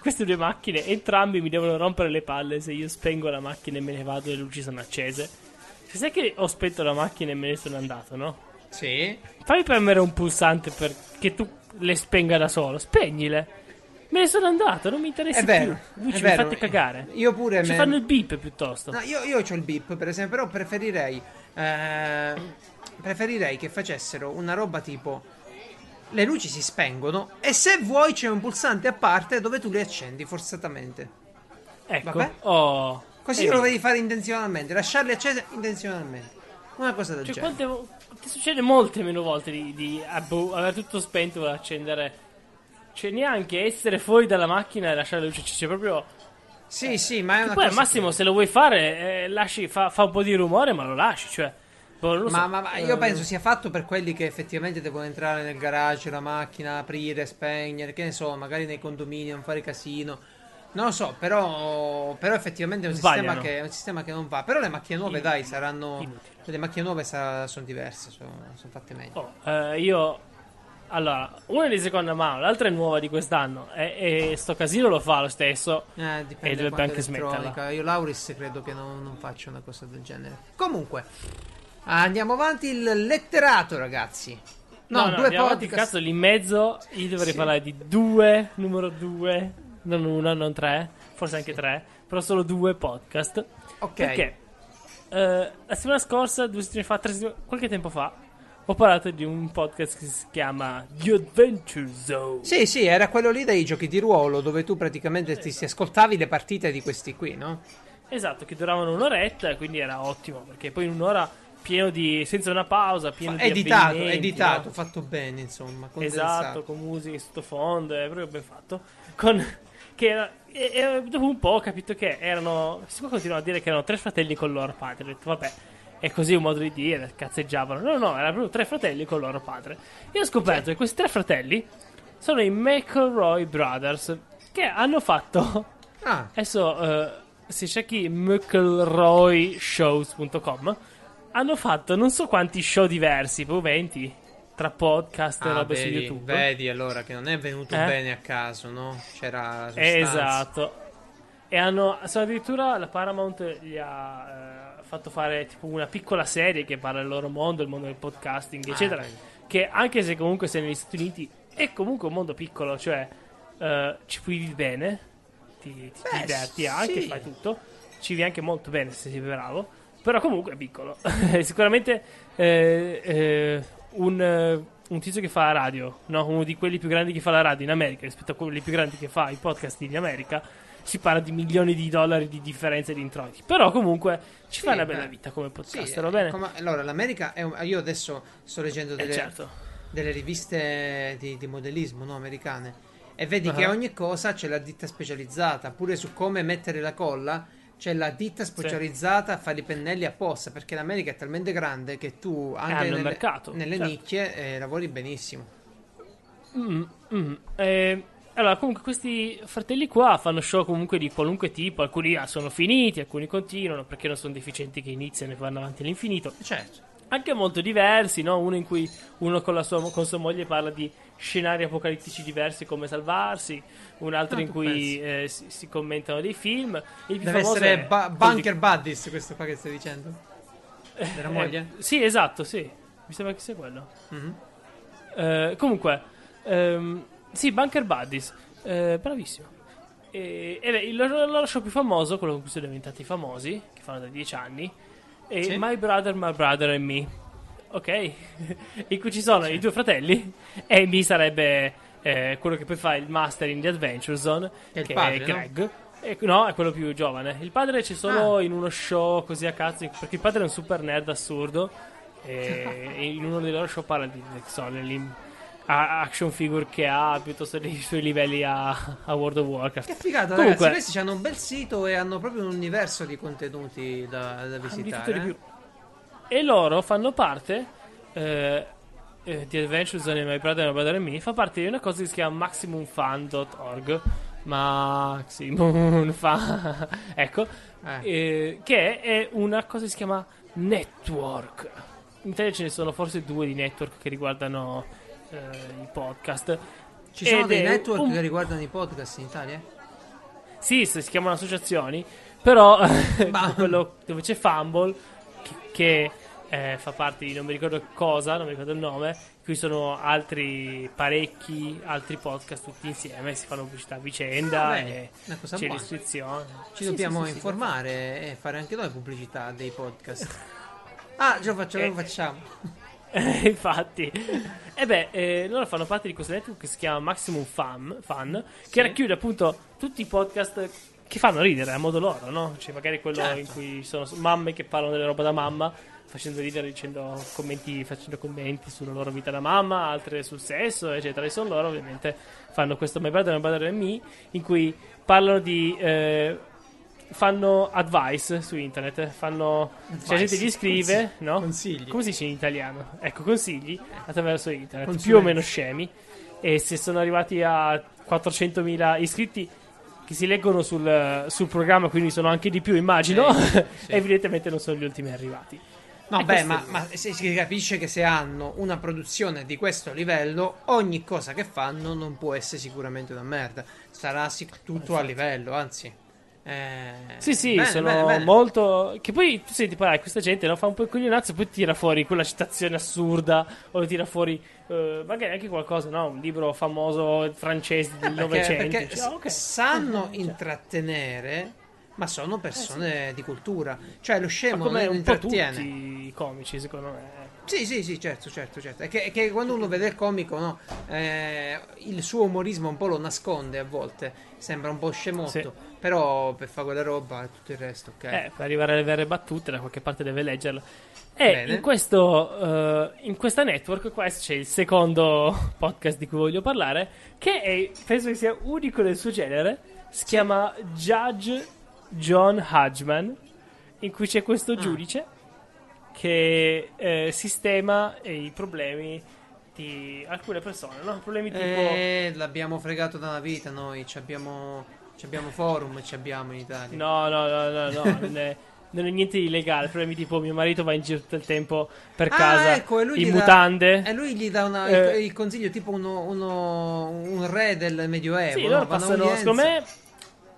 queste due macchine entrambi mi devono rompere le palle se io spengo la macchina e me ne vado e le luci sono accese. Se sai che ho spento la macchina e me ne sono andato, no? Sì. Fammi premere un pulsante perché tu le spenga da solo. Spegnile. Me ne sono andato, non mi interessa È vero, più. Voi ci mi vero. fate cagare. Io pure Ci me- fanno il beep piuttosto. No, io, io ho il beep, per esempio, però preferirei. eh, preferirei che facessero una roba tipo. Le luci si spengono e se vuoi c'è un pulsante a parte dove tu le accendi forzatamente. ecco. vabbè. Oh. Così lo devi fare intenzionalmente, lasciarle accese intenzionalmente. Una cosa del Cioè, genere. quante ti succede molte meno volte di, di boh, avere tutto spento e accendere. Cioè, neanche essere fuori dalla macchina e lasciare la luce. Cioè, proprio. Sì, sì, ma è una Poi al cosa. massimo, se lo vuoi fare, eh, lasci, fa, fa un po' di rumore, ma lo lasci. Cioè, boh, lo Ma, so. ma- ma io Eh, penso sia fatto per quelli che effettivamente devono entrare nel garage, la macchina, aprire, spegnere, che ne so, magari nei condomini, non fare casino. Non lo so, però, però effettivamente è un, sistema che, è un sistema che non va. Però le macchine nuove, Inutile. dai, saranno. Inutile. Le macchine nuove sa- sono diverse, sono, sono fatte meglio. Oh, eh, io. Allora, una è di seconda mano, l'altra è nuova di quest'anno. E, e sto casino lo fa lo stesso. Eh, E dovrebbe anche smetterla. Io Lauris credo che non, non faccia una cosa del genere. Comunque, andiamo avanti. Il letterato, ragazzi. No, due andiamo avanti, podcast. Cazzo, lì in mezzo io dovrei Sì. parlare di due, numero due, non uno, non tre, forse anche tre, però solo due podcast. Ok. Perché eh, la settimana scorsa, due settimane fa, tre qualche tempo fa, ho parlato di un podcast che si chiama The Adventure Zone. Sì, sì, era quello lì dei giochi di ruolo dove tu praticamente ti, ti ascoltavi le partite di questi qui, no? Esatto, che duravano un'oretta, quindi era ottimo, perché poi in un'ora pieno di, senza una pausa, pieno di Editato, editato, no? fatto bene, insomma. condensato. Esatto, con musica sottofondo, è proprio ben fatto. Con, che era, e, dopo un po' ho capito che erano. Si può continuare a dire che erano tre fratelli con loro padre. Ho detto, vabbè, è così un modo di dire, cazzeggiavano. No, no, erano proprio tre fratelli con loro padre. E ho scoperto che questi tre fratelli sono i McElroy Brothers, che hanno fatto. Ah, Adesso, eh, se cerchi mcelroyshows.com, hanno fatto non so quanti show diversi, poi 20, tra podcast e ah, robe su vedi, YouTube. vedi allora che non è venuto Eh? bene a caso, no? C'era sostanza. Esatto. E hanno, sono addirittura la Paramount gli ha eh, fatto fare tipo una piccola serie che parla del loro mondo, il mondo del podcasting, eccetera. vedi. che anche se comunque sei negli Stati Uniti è comunque un mondo piccolo, cioè eh, ci vivi bene, ti, ti Beh, diverti anche, sì. fai tutto, ci vivi anche molto bene se sei bravo, però comunque è piccolo. Sicuramente eh, eh, un, eh, un tizio che fa la radio, no? uno di quelli più grandi che fa la radio in America rispetto a quelli più grandi che fa i podcast in America, si parla di milioni di dollari di differenza di introiti. Però comunque ci Sì, fa una bella vita come Sì, podcast, eh, va bene? come- allora, l'America è un- io adesso sto leggendo Eh, delle, certo. delle riviste di, di modellismo no, americane e vedi Ah. che ogni cosa c'è la ditta specializzata, pure su come mettere la colla c'è la ditta specializzata a fare i pennelli apposta, perché l'America è talmente grande che tu anche nelle, mercato, nelle certo. nicchie eh, lavori benissimo. Mm, mm. Eh, allora, comunque, questi fratelli qua fanno show comunque di qualunque tipo. Alcuni ah, sono finiti, alcuni continuano perché non sono deficienti che iniziano e vanno avanti all'infinito. Certo. Anche molto diversi, no? Uno in cui uno con, la sua, con sua moglie parla di scenari apocalittici diversi, come salvarsi. Un altro Ah, in cui eh, si, si commentano dei film. Il più Deve essere ba- Bunker Buddies questo qua che stai dicendo. Della eh, moglie? sì, esatto, sì. Mi sembra che sia quello. Mhm. Eh, comunque, ehm, sì, Bunker Buddies, eh, bravissimo. E, e beh, il loro, il loro show più famoso, quello con cui sono diventati famosi, che fanno da dieci anni, è Sì. My Brother, My Brother and Me. Ok? In cui ci sono i due fratelli, e Me sarebbe eh, quello che poi fa il master in The Adventure Zone, Che che padre, è no? Greg. E- no, è quello più giovane. Il padre c'è solo Ah. in uno show così a cazzo, perché il padre è un super nerd assurdo. E, in uno dei loro show parla di so, action figure che ha piuttosto dei suoi livelli a, a World of Warcraft. Che figata, Comunque- ragazzi. Questi hanno un bel sito e hanno proprio un universo di contenuti da, da Hanno di visitare. tutto di eh. più. E loro fanno parte eh, eh, di Adventure Zone My Brother and My Brother and Me. Fa parte di una cosa che si chiama MaximumFun.org. Maximum Fun. ecco. Eh. eh, che è una cosa che si chiama Network. In Italia ce ne sono forse due di network che riguardano eh, i podcast. Ci sono Ed dei network un- che riguardano i podcast in Italia? Sì, si si chiamano associazioni, però quello dove c'è Fumble che, che, eh, fa parte di non mi ricordo cosa, non mi ricordo il nome, qui sono altri parecchi altri podcast tutti insieme, si fanno pubblicità a vicenda Ah, e cosa c'è buona. l'iscrizione. Ci Sì, dobbiamo sì, sì, informare e fare anche noi pubblicità dei podcast. Ah, già facciamo, Eh. lo facciamo. Eh, Infatti, e beh, eh, loro fanno parte di questo network che si chiama Maximum Fun, Fun che racchiude appunto tutti i podcast che fanno ridere a modo loro, no? Cioè, magari quello Certo. in cui sono mamme che parlano delle robe da mamma, facendo ridere, dicendo commenti, facendo commenti sulla loro vita da mamma, altre sul sesso, eccetera. E sono loro, ovviamente, fanno questo My Brother, My Brother and Me, in cui parlano di. eh, fanno advice su internet, fanno. Cioè, la gente gli scrive, Consigli. no? Consigli. Come si dice in italiano? Ecco, consigli attraverso internet, Consulenza. più o meno scemi. E se sono arrivati a 400.000 iscritti che si leggono sul, sul programma, quindi sono anche di più, immagino, Sì, sì. evidentemente non sono gli ultimi arrivati. No, beh, ma, ma si, si capisce che se hanno una produzione di questo livello, ogni cosa che fanno non può essere sicuramente una merda. Sarà sic- tutto a livello, anzi. Eh, Sì, sì, bene, sono bene, bene. molto. Che poi tu senti, parlare, questa gente no, fa un po' il coglionazzo e poi tira fuori quella citazione assurda o tira fuori eh, magari anche qualcosa, no? Un libro famoso francese del Novecento. perché Cioè, ok. sanno intrattenere, ma sono persone di cultura. Cioè, lo scemo non un po' intrattiene. tutti i comici, secondo me. Sì, sì, sì, certo, certo, certo. È che, è che quando uno vede il comico, no, eh, il suo umorismo un po' lo nasconde a volte. Sembra un po' scemotto. Sì. Però per fare quella roba e tutto il resto, ok. Eh, per arrivare alle vere battute, da qualche parte deve leggerla. E in, questo, eh, in questa network qua c'è il secondo podcast di cui voglio parlare, che è, penso che sia unico nel suo genere. Si chiama Judge John Hodgman, in cui c'è questo Ah. giudice che eh, sistema i problemi di alcune persone, no? Problemi tipo... Eh, l'abbiamo fregato da una vita noi. Ci abbiamo, ci abbiamo forum, ci abbiamo in Italia. No, no, no, no, no, non è, non è niente di illegale. Problemi tipo mio marito va in giro tutto il tempo per Ah, casa ecco, e lui in mutande. E lui gli dà una- Eh. il, il consiglio tipo uno, uno- un re del medioevo. Sì, no? loro passano. Secondo me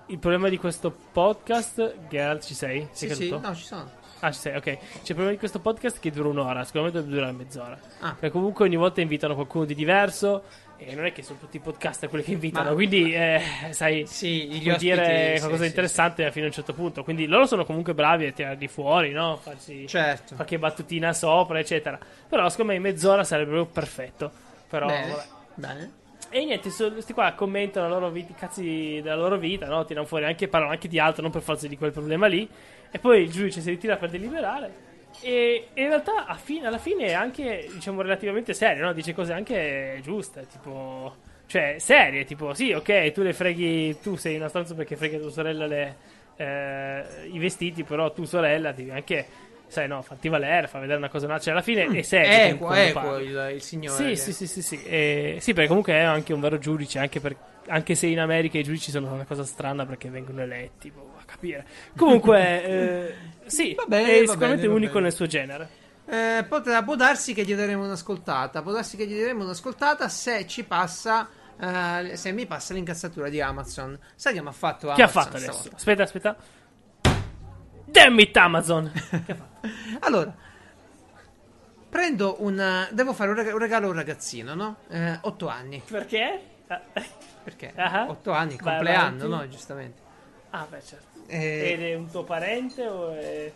il problema di questo podcast. Geralt, ci sei? Sì, Sei sì, caduto? no, ci sono. Ah, ci sei, ok. C'è il problema di questo podcast che dura un'ora. Secondo me dovrebbe durare mezz'ora. Ah. Perché comunque ogni volta invitano qualcuno di diverso. E non è che sono tutti i podcast quelli che invitano. Ma- quindi, eh, sai. Sì, gli ospiti, dire sì, qualcosa sì, di interessante fino a un certo punto. Quindi loro sono comunque bravi a tirarli fuori, no? Farsi sì. Certo. qualche battutina sopra, eccetera. Però secondo me mezz'ora sarebbe proprio perfetto. Però, Bene. vabbè. Bene. E niente, questi qua commentano la loro vita, cazzi della loro vita, no? Tirano fuori anche, parlano anche di altro, non per forza di quel problema lì. E poi il giudice si ritira per deliberare. E, e in realtà fine- alla fine è anche, diciamo, relativamente serio, no? Dice cose anche giuste, tipo... Cioè, serie, tipo, sì, ok, tu le freghi, tu sei una stanza perché freghi a tua sorella le, eh, i vestiti, però tu sorella devi anche, sai, no, farti valere, far vedere una cosa, no? Cioè, alla fine è serio. Equo, equo il, il signore. Sì, che- sì, sì, sì, sì. Eh, sì, perché comunque è anche un vero giudice, anche, per- anche se in America i giudici sono una cosa strana perché vengono eletti, boh, a capire. Comunque, eh, sì, Va bene, è va sicuramente bene, unico nel suo genere. Eh, potrà- può darsi che gli daremo un'ascoltata. Può darsi che gli daremo un'ascoltata se ci passa. eh, se mi passa l'incazzatura di Amazon. Sai che mi ha fatto Amazon? Che ha fatto adesso? stavolta? Aspetta, aspetta. Damn it, Amazon! Allora, prendo un. Devo fare un reg- un regalo a un ragazzino, no? 8 anni. Perché? Ah, Perché? Ah. 8 anni, Vai compleanno, avanti. no? Giustamente. Ah, beh, certo. Eh, Ed è un tuo parente o, è-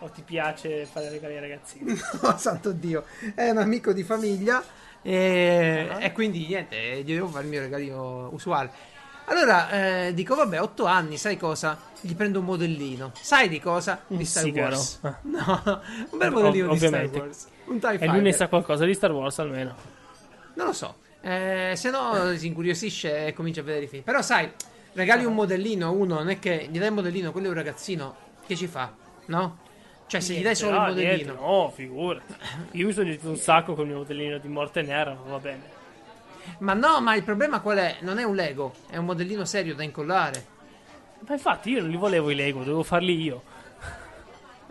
o ti piace fare regali ai ragazzini? No, santo Dio, è un amico di famiglia e, Ah. e quindi niente, gli devo fare il mio regalino usuale. Allora eh, dico, vabbè, otto anni, sai cosa? Gli prendo un modellino. Sai di cosa? Di Un Star sigaro. Wars. Ah. No, un bel Ov- modellino di Star. Wars. Un TIE E lui ne sa qualcosa di Star Wars almeno. Non lo so. Eh, se no si incuriosisce e comincia a vedere i film. Però sai, regali un modellino a uno, non è che gli dai il modellino, quello è un ragazzino, che ci fa? No? Cioè se gli dai solo il No, modellino... niente, no, figurati. Io mi sono divertito un sacco con il mio modellino di morte nera, ma va bene. Ma no, ma il problema qual è? Non è un Lego, è un modellino serio da incollare. Ma infatti io non li volevo i Lego, dovevo farli io.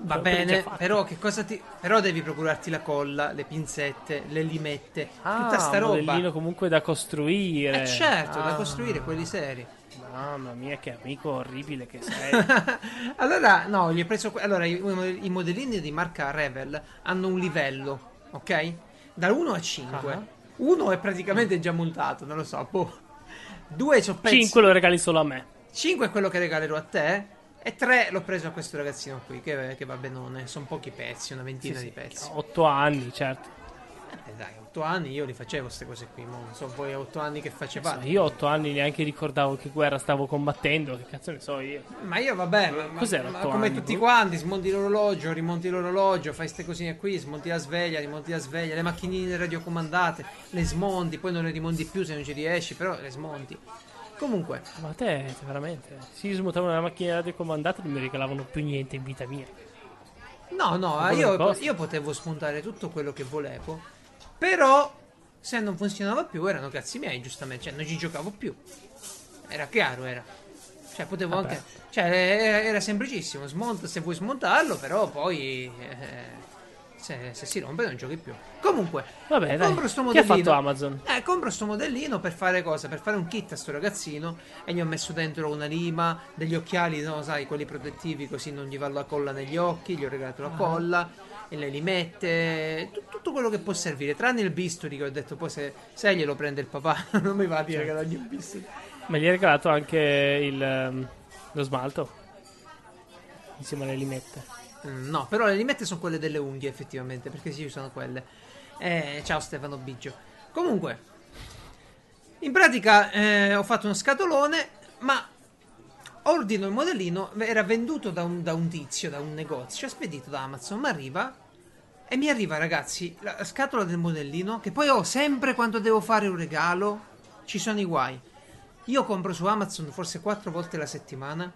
Va bene, però che cosa ti. Però devi procurarti la colla, le pinzette, le limette, Ah, tutta sta un roba. modellino comunque da costruire. Eh certo, da Ah. costruire quelli seri. Mamma mia, che amico orribile che sei. allora, no, gli ho preso. Allora, i, modellini di marca Revel hanno un livello, ok? Da 1 a 5. Ah. Uno è praticamente già montato, non lo so. Boh. Due sono pezzi. 5 lo regali solo a me. 5 è quello che regalerò a te. E 3 l'ho preso a questo ragazzino qui, che, che va benone. Sono pochi pezzi, una ventina di pezzi. 8 anni, certo. Eh, dai, 8 anni io li facevo queste cose qui. non so voi a 8 anni che facevate. Io 8 anni neanche ricordavo che guerra stavo combattendo. Che cazzo ne so io? Ma io vabbè, ma, ma- Cos'era ma come anni, tutti boh? quanti, smonti l'orologio, rimonti l'orologio, fai queste cosine qui, smonti la sveglia, rimonti la sveglia, le macchinine radiocomandate, le smonti, poi non le rimonti più se non ci riesci, però le smonti. Comunque, Ma te, te veramente. Se io smontavo una macchina radiocomandata non mi regalavano più niente in vita mia. no, no, io, io potevo smontare tutto quello che volevo, però se non funzionava più erano cazzi miei, giustamente, cioè non ci giocavo più. Era chiaro, era. Cioè, potevo Vabbè. anche. Cioè, era, era semplicissimo. Smonta se vuoi smontarlo, però poi. eh, se, se si rompe, non giochi più. Comunque, Vabbè, dai. compro sto Che ha modellino. fatto Amazon? Eh, compro sto modellino per fare cosa? Per fare un kit a sto ragazzino e gli ho messo dentro una lima, degli occhiali, no, sai, quelli protettivi così non gli va la colla negli occhi, gli ho regalato la Ah. colla e lei li mette, tu- tutto quello che può servire, tranne il bisturi che ho detto poi se, se glielo prende il papà, non mi va dire Certo. che dargli un bisturi. Ma gli hai regalato anche il, ehm, lo smalto? Insieme alle limette. Mm, no, però le limette sono quelle delle unghie effettivamente, perché si usano quelle. Eh, ciao Stefano Biggio. Comunque, in pratica eh, ho fatto uno scatolone, ma ordino il modellino, era venduto da un, da un tizio, da un negozio, spedito da Amazon, ma arriva e mi arriva ragazzi la scatola del modellino, che poi ho sempre quando devo fare un regalo, ci sono i guai. Io compro su Amazon forse quattro volte la settimana.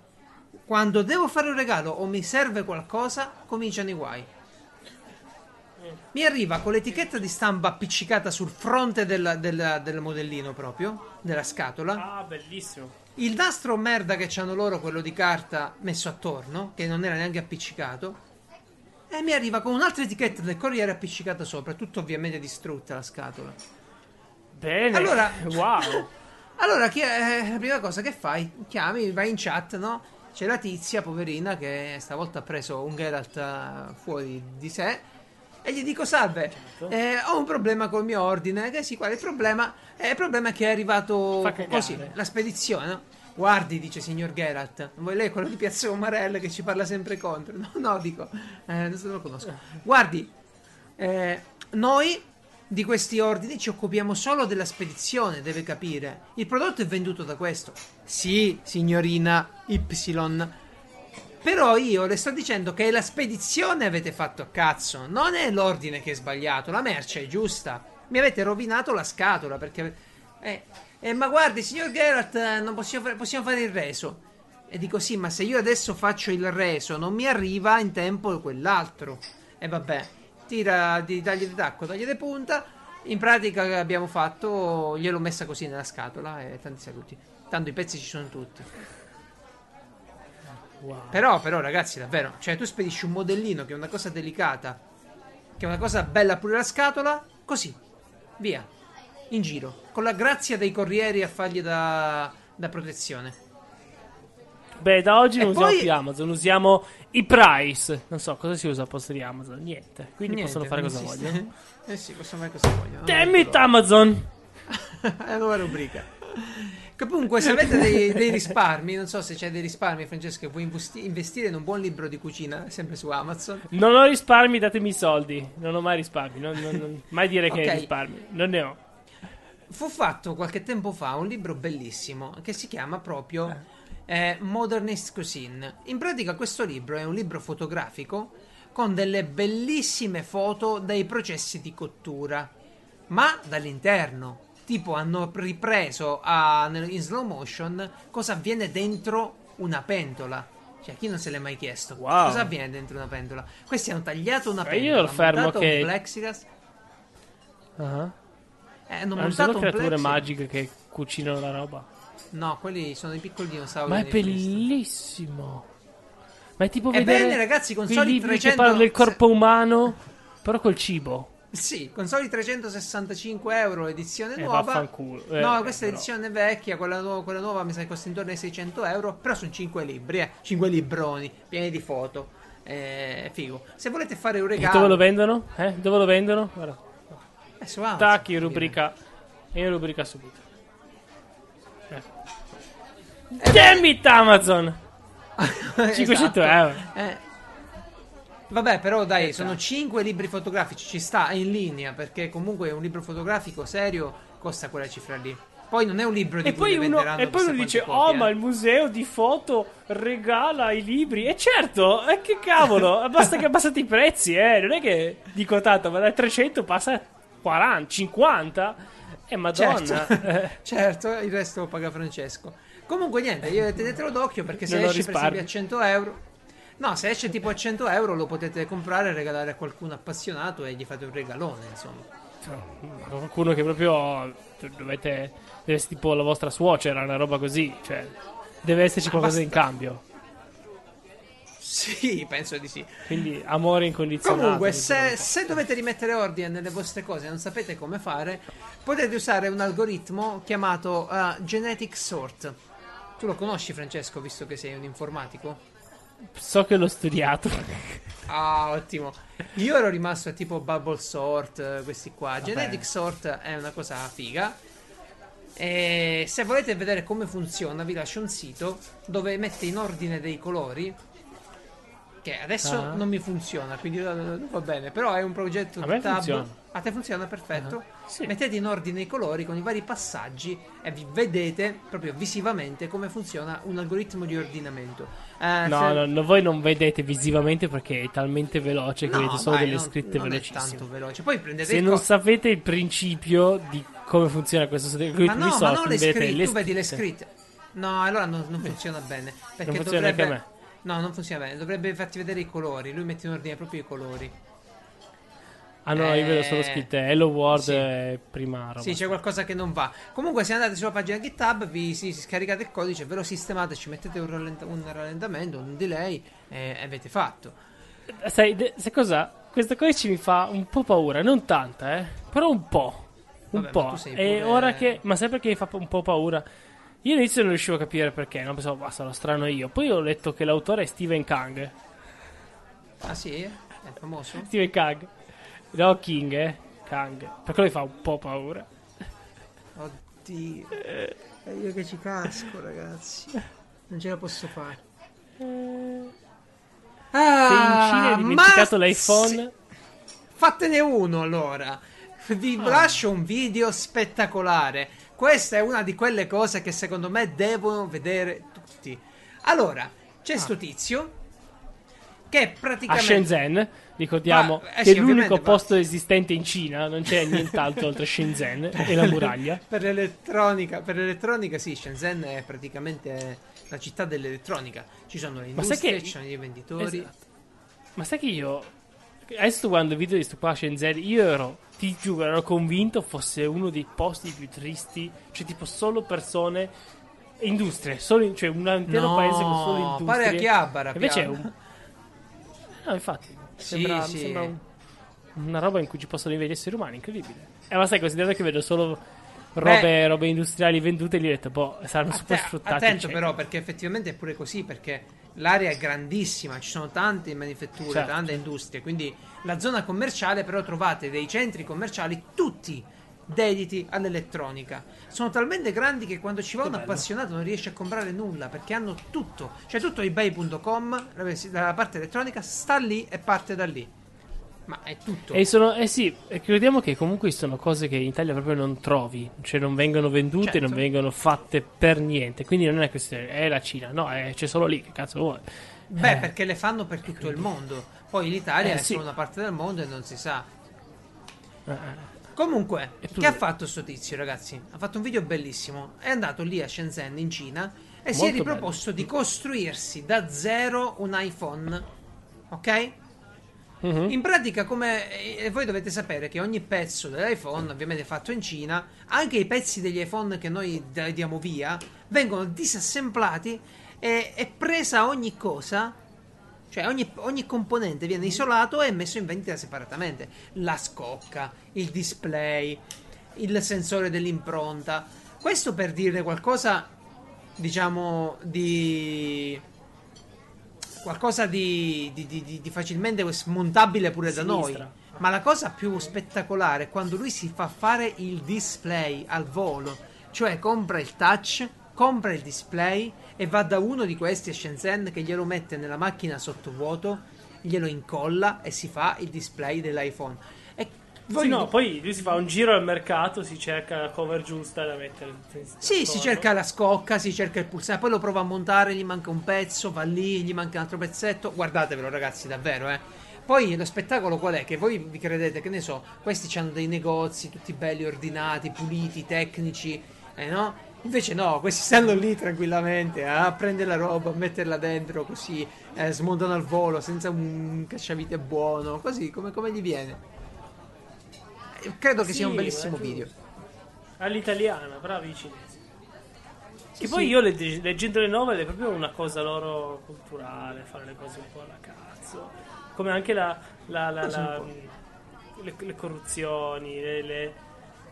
Quando devo fare un regalo o mi serve qualcosa, cominciano i guai. Mi arriva con l'etichetta di stampa appiccicata sul fronte del, del- del modellino proprio, della scatola. Ah, bellissimo. Il nastro merda che c'hanno loro, quello di carta messo attorno, che non era neanche appiccicato. E mi arriva con un'altra etichetta del Corriere appiccicata sopra, tutto ovviamente distrutta la scatola. Bene. Allora- wow. Allora, chi è- la prima cosa che fai? Chiami, vai in chat, no? C'è la tizia, poverina, che stavolta ha preso un Geralt eh, fuori di sé. E gli dico, salve, Certo. eh, ho un problema col mio ordine. Che sì, qual è il problema? Eh, il problema è che è arrivato così, la spedizione, no? Guardi, dice signor Geralt, vuoi lei quello di Piazza Umarell che ci parla sempre contro? No, no, dico, eh, non lo conosco. Guardi, eh, noi di questi ordini ci occupiamo solo della spedizione, deve capire. Il prodotto è venduto da questo. Sì, signorina Y. Però io le sto dicendo che la spedizione avete fatto a cazzo. Non è l'ordine che è sbagliato, la merce è giusta. Mi avete rovinato la scatola perché... Eh, eh, ma guardi, signor Geralt, eh, non possiamo fare, possiamo fare il reso. E dico sì, ma se io adesso faccio il reso non mi arriva in tempo quell'altro. E vabbè, tira di tagli di tacco, punta. In pratica abbiamo fatto, gliel'ho messa così nella scatola e tanti saluti. Tanto i pezzi ci sono tutti. Wow. Però, però, ragazzi, davvero, cioè tu spedisci un modellino che è una cosa delicata, che è una cosa bella pure la scatola, così, via, in giro, con la grazia dei corrieri a fargli da, da protezione. Beh, da oggi E non poi- usiamo più Amazon, usiamo i Price. Non so cosa si usa al posto di Amazon. Niente. Quindi Niente, possono fare cosa esiste. vogliono. Eh sì, possono fare cosa vogliono. Damn it, Amazon! È una nuova rubrica. Comunque, se avete dei, dei risparmi, non so se c'è dei risparmi, Francesco, e vuoi investi- investire in un buon libro di cucina, sempre su Amazon. Non ho risparmi, datemi i soldi. Non ho mai risparmi. Non, non- non- mai dire che Ok. hai risparmi. Non ne ho. Fu fatto qualche tempo fa un libro bellissimo che si chiama proprio eh, Modernist Cuisine. In pratica questo libro è un libro fotografico con delle bellissime foto dei processi di cottura, ma dall'interno. Tipo hanno ripreso a- in slow motion cosa avviene dentro una pentola. Cioè, chi non se l'è mai chiesto? Wow. Cosa avviene dentro una pentola? Questi hanno tagliato una Ma pentola, io lo fermo che- un plexiglass, Ah. eh, hanno Non montato sono creature plexiglass. magiche che cucinano la roba. No, quelli sono i piccoli dinosauri. Ma è bellissimo. Ma è tipo vedere bene, ragazzi, con quei soli libri 300 che parlano del corpo umano, però col cibo. Sì, con soli 365 euro l'edizione Eh, nuova. vaffanculo. Eh, no, eh, questa è però. l'edizione vecchia, quella, nuova- quella nuova mi sa che costa intorno ai 600 euro. Però sono 5 libri, eh. 5 libroni, pieni di foto. Eh, figo. Se volete fare un E regalo. dove lo vendono? Eh? Dove lo vendono? Guarda. Eh, su Amazon, Tac, in quindi. rubrica. In rubrica subito. Eh. Eh, Damn it, Amazon! Esatto. 500 euro. Eh. Vabbè, però dai, Eh, sono dai. 5 libri fotografici, ci sta, è in linea, perché comunque un libro fotografico serio costa quella cifra lì. Poi non è un libro di E cui uno, e poi uno dice: Oh, copie, ma eh." il museo di foto regala i libri. E certo, e che cavolo, basta che abbassate i prezzi, eh. Non è che dico tanto, ma dai 300 passa a 40, 50. Eh, madonna. Certo, Eh, certo, il resto lo paga Francesco. Comunque niente, io tenetelo d'occhio perché se Non ho esce per esempio a 100 euro... No, se esce tipo a 100 euro lo potete comprare e regalare a qualcuno appassionato e gli fate un regalone, insomma. qualcuno che proprio dovete. Deve essere tipo la vostra suocera, una roba così. Cioè, deve esserci qualcosa in basta. cambio. Sì, penso di sì. Quindi amore incondizionato. Comunque, se, se dovete rimettere ordine nelle vostre cose e non sapete come fare, potete usare un algoritmo chiamato uh, Genetic Sort. Tu lo conosci, Francesco, visto che sei un informatico? So che l'ho studiato. Ah, ottimo. Io ero rimasto a tipo Bubble Sort, eh, questi qua. Genetic Sort è una cosa figa. E se volete vedere come funziona, vi lascio un sito dove mette in ordine dei colori. Che adesso Ah. non mi funziona, quindi eh, va bene. Però è un progetto di tab. funziona. A te funziona perfetto. Ah, sì. Mettete in ordine i colori con i vari passaggi e vi vedete proprio visivamente come funziona un algoritmo di ordinamento. Eh, No, se- no, no, voi non vedete visivamente perché è talmente veloce che No, vedete solo vai, delle non- scritte non è velocissime. tanto veloce. Poi prendete Se non co- sapete il principio di come funziona questo Ma algoritmo no, di ma non le scritte, tu vedi le scritte. No, allora non, non funziona bene. Perché Non funziona dovrebbe... No, non funziona bene. Dovrebbe farti vedere i colori. Lui mette in ordine proprio i colori. Ah no, io vedo solo Eh, scritte Hello World sì. e prima roba. Sì, c'è qualcosa che non va. Comunque, se andate sulla pagina GitHub, vi si- scaricate il codice, ve lo sistemate, ci mettete un, rallenta- un rallentamento, un delay e avete fatto. Sai, de- sai cosa? Questo codice mi fa un po' paura, non tanta, eh. Però un po'. Un Vabbè, po'. sei E pure- ora che. Ma sai perché mi fa un po' paura? Io all'inizio non riuscivo a capire perché, no? Pensavo, basta, lo strano io. Poi ho letto che l'autore è Stephen Kang. Ah, sì? È famoso? Stephen Kang. No, King, eh. Kang. Per quello mi fa un po' paura. Oddio. È io che ci casco, ragazzi. Non ce la posso fare. Se in Cina hai dimenticato Ah, l'iPhone. sì. Fatene uno allora. Vi Ah. lascio un video spettacolare. Questa è una di quelle cose che secondo me devono vedere tutti. Allora, c'è Ah. sto tizio che A praticamente Shenzhen, ricordiamo Va- eh che sì, è l'unico posto esistente in Cina, non c'è nient'altro oltre Shenzhen e la muraglia. per l'elettronica, per l'elettronica sì, Shenzhen è praticamente la città dell'elettronica. Ci sono le Ma industrie, che- ci sono i venditori. Esatto. Ma sai che io adesso guardando il video di sto qua a Shenzhen, io ero ti giuro, ero convinto fosse uno dei posti più tristi, cioè tipo solo persone industrie, solo in- cioè un intero No, paese con solo industrie. pare a Chiabara, Invece è un No, infatti, Sì, sembra, sì. sembra un- una roba in cui ci possono vivere esseri umani, incredibile. Eh, ma sai, considerato che vedo solo robe, Beh. robe industriali vendute, gli ho detto, boh, saranno super Atte- sfruttati. attento eccetera. però perché effettivamente è pure così perché l'area è grandissima, ci sono tante manifatture, Certo. tante industrie, quindi la zona commerciale però trovate dei centri commerciali tutti dediti all'elettronica. Sono talmente grandi che quando ci va un bello. appassionato non riesce a comprare nulla perché hanno tutto, cioè tutto ebay.com, la parte elettronica sta lì e parte da lì. Ma è tutto. E sono, eh sì, crediamo che comunque sono cose che in Italia proprio non trovi, cioè non vengono vendute, Certo. non vengono fatte per niente. Quindi non è questione, è la Cina, no, è- c'è solo lì, che cazzo vuoi? Beh, Eh. perché le fanno per tutto il mondo. Poi l'Italia Eh, è sì. solo una parte del mondo e non si sa. Eh, eh. Comunque, che ha fatto sto tizio, ragazzi? Ha fatto un video bellissimo. È andato lì a Shenzhen, in Cina, e si è Molto riproposto di costruirsi da zero un iPhone. Ok? Mhm. In pratica, come eh, voi dovete sapere che ogni pezzo dell'iPhone, ovviamente fatto in Cina, anche i pezzi degli iPhone che noi diamo via, vengono disassemblati e è presa ogni cosa Cioè ogni, ogni componente viene isolato e messo in vendita separatamente. La scocca, il display, il sensore dell'impronta. Questo per dire qualcosa, diciamo, di... Qualcosa di, di- di- di- facilmente smontabile pure da noi. Sinistra. Ma la cosa più spettacolare è quando lui si fa fare il display al volo. Cioè compra il touch, compra il display e va da uno di questi a Shenzhen che glielo mette nella macchina sottovuoto, glielo incolla e si fa il display dell'iPhone. E voi Sì, no, poi lui si fa un giro al mercato, si cerca la cover giusta da mettere. Sì, si cerca la scocca, si cerca il pulsante, poi lo prova a montare, gli manca un pezzo, va lì, gli manca un altro pezzetto. Guardatevelo, ragazzi, davvero, eh. Poi lo spettacolo qual è? Che voi vi credete, che ne so, questi hanno dei negozi tutti belli ordinati, puliti, tecnici, eh no? Invece no, questi stanno lì tranquillamente a prendere la roba, a metterla dentro così, eh, smontano al volo senza un cacciavite buono, così come, come gli viene. Eh, Credo che Sì, sia un bellissimo video. All'italiana, bravi i cinesi. Sì, che poi sì. io legge- leggendo le novelle è proprio una cosa loro culturale, fare le cose un po' alla cazzo. Come anche la, la- la- le, le corruzioni, le, le-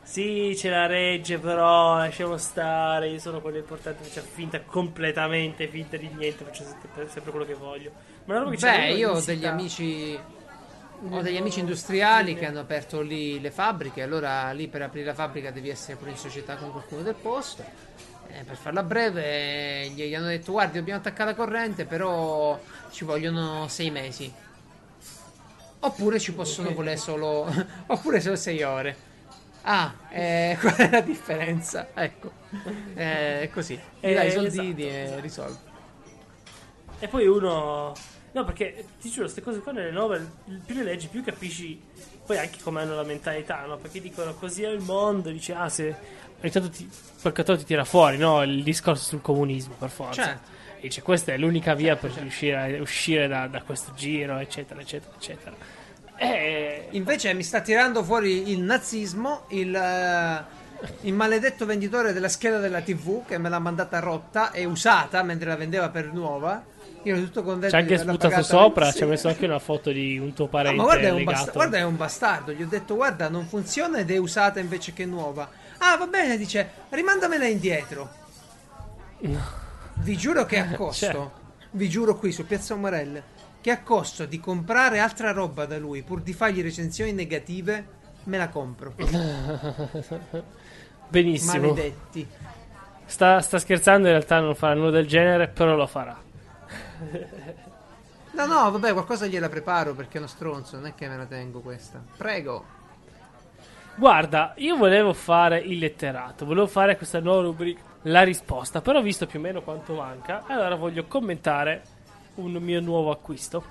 Sì, c'è la regge, però lasciamo stare. Io sono quello importante, faccio finta completamente, finta di niente, faccio sempre, sempre quello che voglio. Ma roba che Beh, io ho degli amici. Ho degli amici industriali che hanno aperto lì le fabbriche. Allora, lì per aprire la fabbrica devi essere pure in società con qualcuno del posto. Eh, per farla breve, gli, hanno detto: Guardi, dobbiamo attaccare la corrente, però ci vogliono sei mesi. Oppure ci possono Ok. volere solo. oppure solo sei ore. Ah, eh, qual è la differenza? Ecco, Eh, è così. Gli dai i Eh, soldini esatto, e risolvi. E poi uno. No, perché ti giuro, queste cose qua nelle novelle, più le leggi, più capisci poi anche come hanno la mentalità, no? Perché dicono così è il mondo, dici, ah, se. Ogni tanto ti, cattolico ti tira fuori, no? Il discorso sul comunismo, per forza. Certo. E dice, questa è l'unica via per riuscire a uscire da, da questo giro, eccetera, eccetera, eccetera. E. Invece mi sta tirando fuori il nazismo, il, eh, il maledetto venditore della scheda della TV che me l'ha mandata rotta e usata mentre la vendeva per nuova. Io ero tutto contento. Ha anche sputato sopra, Sì. ci ha messo anche una foto di un tuo Ah, parente ma guarda è, un basta- guarda, è un bastardo. Gli ho detto, guarda, non funziona ed è usata invece che nuova. Ah, va bene, dice, rimandamela indietro. Vi giuro che a costo, Cioè. vi giuro qui su Piazza Umarelle, che a costo di comprare altra roba da lui pur di fargli recensioni negative, me la compro. Benissimo. Maledetti. Sta, sta scherzando, in realtà non farà nulla del genere, però lo farà. No, no, vabbè, qualcosa gliela preparo perché è uno stronzo, non è che me la tengo questa. Prego. Guarda, io volevo fare il letterato, volevo fare questa nuova rubrica, la risposta, però visto più o meno quanto manca, allora voglio commentare un mio nuovo acquisto.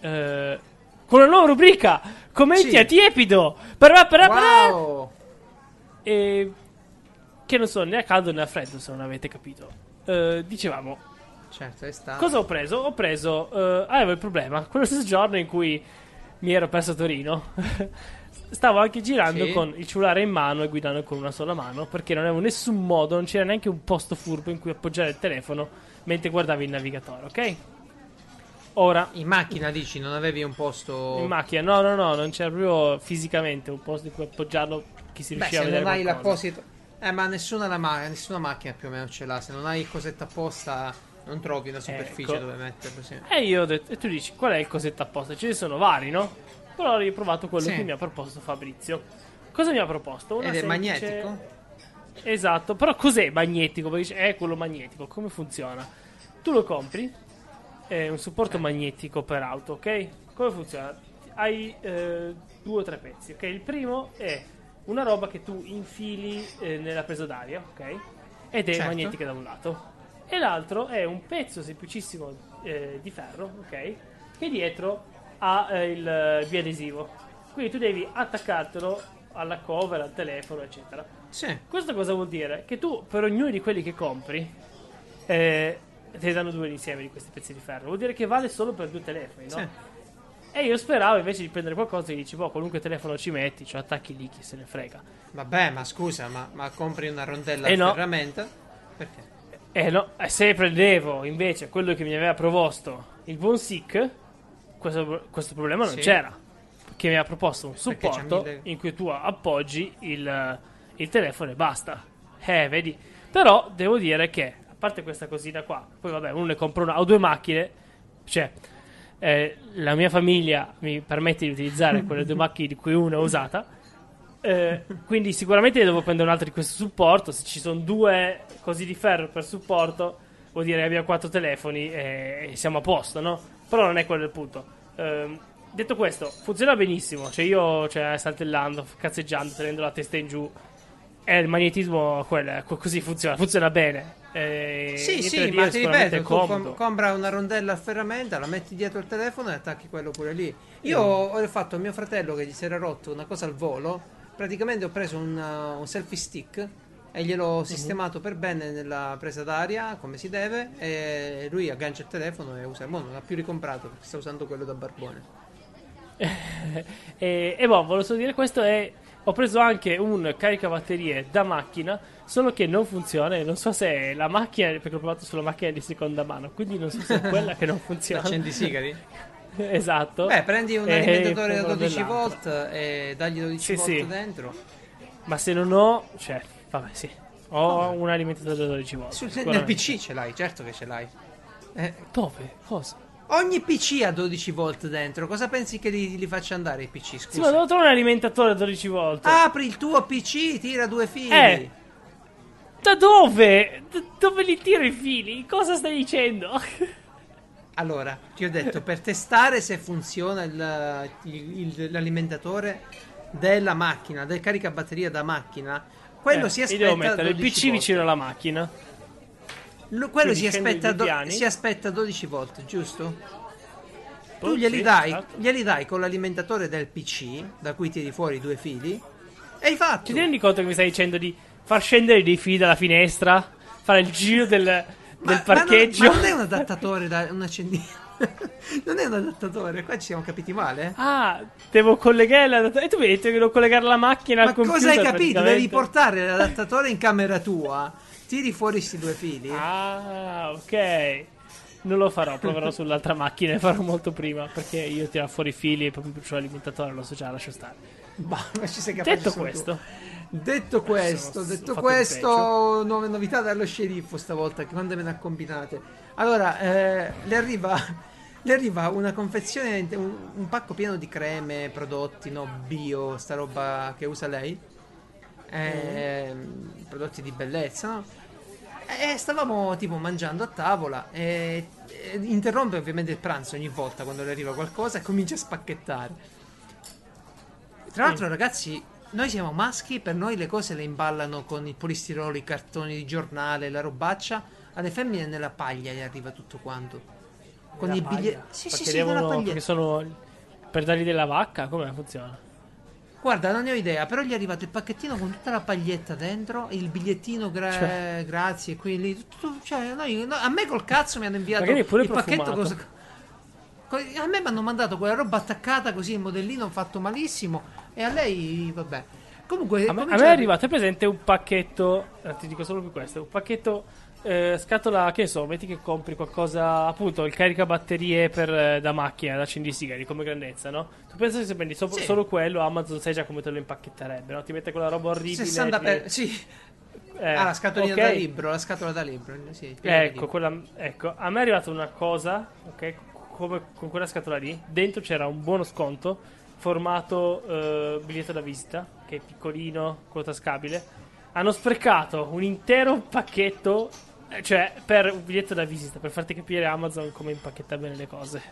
Eh, con una nuova rubrica, commenti Sì. a tiepido! Parà, parà, parà! Wow! E che non sono né a caldo né a freddo, se non avete capito. Eh, dicevamo, Certo, è stato. Cosa ho preso? Ho preso. eh, avevo il problema. Quello stesso giorno in cui mi ero perso a Torino. Stavo anche girando Sì. con il cellulare in mano e guidando con una sola mano. Perché non avevo nessun modo, non c'era neanche un posto furbo in cui appoggiare il telefono mentre guardavi il navigatore, ok? Ora, In macchina dici, non avevi un posto... in macchina, no, no, no, non c'era proprio fisicamente un posto in cui appoggiarlo che si riusciva se a vedere. non hai qualcosa. l'apposito... Eh, ma nessuna, la ma- nessuna macchina più o meno ce l'ha. Se non hai il cosetto apposta, non trovi una superficie Ecco. dove metterlo. Sì. E io ho detto, e tu dici, qual è il cosetto apposta? Ce ne sono vari, no? Però ho provato quello Sì. che mi ha proposto Fabrizio. Cosa mi ha proposto? Una Ed è semplice- magnetico? Esatto, però cos'è magnetico? Perché dice, è quello magnetico, come funziona? Tu lo compri, è un supporto magnetico per auto, ok? Come funziona? Hai eh, due o tre pezzi, ok? Il primo è una roba che tu infili eh, nella presa d'aria, ok? Ed è Certo. magnetica da un lato. E l'altro è un pezzo semplicissimo eh, di ferro, ok? Che dietro ha eh, il biadesivo. Quindi tu devi attaccartelo alla cover, al telefono, eccetera. Sì. Questo cosa vuol dire? Che tu, per ognuno di quelli che compri, eh, te ne danno due insieme di questi pezzi di ferro. Vuol dire che vale solo per due telefoni, no? Sì. E io speravo invece di prendere qualcosa e dici, boh, qualunque telefono ci metti, cioè attacchi lì, chi se ne frega. Vabbè, ma scusa, ma, ma compri una rondella Eh a no. ferramenta? Perché? Eh no, eh, se prendevo invece quello che mi aveva proposto il buon Sick, questo, questo problema non Sì. c'era. Che mi aveva proposto un supporto mille- in cui tu appoggi il, il telefono e basta. Eh, vedi. Però devo dire che, parte questa cosina qua, poi vabbè, uno ne compra una, ho due macchine, cioè eh, la mia famiglia mi permette di utilizzare quelle due macchine di cui una è usata. Eh, quindi sicuramente devo prendere un altro di questo supporto. Se ci sono due così di ferro per supporto, vuol dire che abbiamo quattro telefoni e, siamo a posto, no? Però non è quello il punto. Ehm, detto questo, funziona benissimo. Cioè, io cioè, saltellando, cazzeggiando, tenendo la testa in giù. E il magnetismo quello, co- così funziona, funziona bene. Eh, Sì, sì, ma ti ripeto, è com- compra una rondella a ferramenta, la metti dietro il telefono e attacchi quello pure lì. Io Mm. ho fatto a mio fratello che gli si era rotto una cosa al volo, praticamente ho preso un, uh, un selfie stick e gliel'ho Mhm. sistemato per bene nella presa d'aria, come si deve, e lui aggancia il telefono e usa. Mo non l'ha più ricomprato perché sta usando quello da barbone. e, e boh, volevo solo dire questo e ho preso anche un caricabatterie da macchina, solo che non funziona e non so se è la macchina, perché l'ho provato sulla macchina di seconda mano, quindi non so se è quella che non funziona. Accendi sigari? esatto. Beh, prendi un E alimentatore da quello 12 dell'altro. volt e dagli 12 Sì, volt sì. dentro. Ma se non ho, cioè, vabbè, sì. Ho un alimentatore da 12 volt. Sul- nel. PC ce l'hai, certo che ce l'hai. Eh, Dove? Cosa? Ogni PC ha 12 volt dentro. Cosa pensi che li, li faccia andare i PC? Sì, ma Scusa. devo trovare un alimentatore da 12 volt. Apri il tuo PC, tira due fili. Eh. Da dove? D- dove li tiro i fili? Cosa stai dicendo? Allora, ti ho detto per testare se funziona il- il- il- l'alimentatore della macchina, del caricabatteria da macchina. Quello Eh, si io aspetta devo mettere il 12 PC volt. vicino alla macchina. Lo- quello si aspetta, do- si aspetta 12 volt, giusto? Tu glieli sì, dai, esatto. glieli dai con l'alimentatore del PC, da cui tiri fuori due fili, e hai fatto. Ti rendi conto che mi stai dicendo di far scendere dei fili dalla finestra? Fare il giro del, Ma- del parcheggio? Ma non, ma non è un adattatore da un accendino. non è un adattatore, qua ci siamo capiti male. Ah, devo collegare l'adattatore. E tu che devo collegare la macchina Ma al computer. cosa hai capito? Devi portare l'adattatore in camera tua, tiri fuori questi due fili. Ah, ok. Non lo farò, proverò sull'altra macchina e farò molto prima. Perché io tiro fuori i fili e proprio per l'alimentatore lo so già, lascio stare. Bah, ma ci sei capace Detto tu. questo, Detto questo, ho detto questo, nuove novità dallo sceriffo stavolta, che quante me ne ha combinate. Allora, eh, le arriva, le arriva una confezione, un, un pacco pieno di creme, prodotti, no, bio, sta roba che usa lei, Ehm, prodotti di bellezza, no? E stavamo tipo mangiando a tavola e, e interrompe ovviamente il pranzo ogni volta quando le arriva qualcosa e comincia a spacchettare. Tra l'altro, ragazzi, noi siamo maschi, per noi le cose le imballano con il polistirolo, i cartoni di giornale, la robaccia. Alle femmine nella paglia gli arriva tutto quanto. Con i paglia? biglietti. Sì, sì, sì, nella paglietta. perché sono per dargli della vacca? Come funziona? Guarda, non ne ho idea, però gli è arrivato il pacchettino con tutta la paglietta dentro, il bigliettino gra- Cioè. grazie, qui lì, tutto- cioè, noi- no, a me col cazzo mi hanno inviato il pacchetto profumato. con- con- a me mi hanno mandato quella roba attaccata così, il modellino fatto malissimo e a lei, vabbè. Comunque, A me, a me è arrivato, presente un pacchetto. eh, ti dico solo più questo: un pacchetto eh, scatola, che ne so, metti che compri qualcosa, appunto, il caricabatterie per, eh, da macchina, da accendisigari, come grandezza, no? Tu pensi che se prendi so- Sì. solo quello, Amazon sai già come te lo impacchetterebbe, no? Ti mette quella roba orribile. 60 ti- per... Sì, eh, ah, la scatolina ok. da libro, la scatola da libro, sì. Ecco, quella, ecco, a me è arrivata una cosa, ok, come con quella scatola lì, dentro c'era un buono sconto, formato eh, biglietto da visita, che è piccolino, quello tascabile. Hanno sprecato un intero pacchetto, cioè per un biglietto da visita, per farti capire Amazon come impacchetta bene le cose.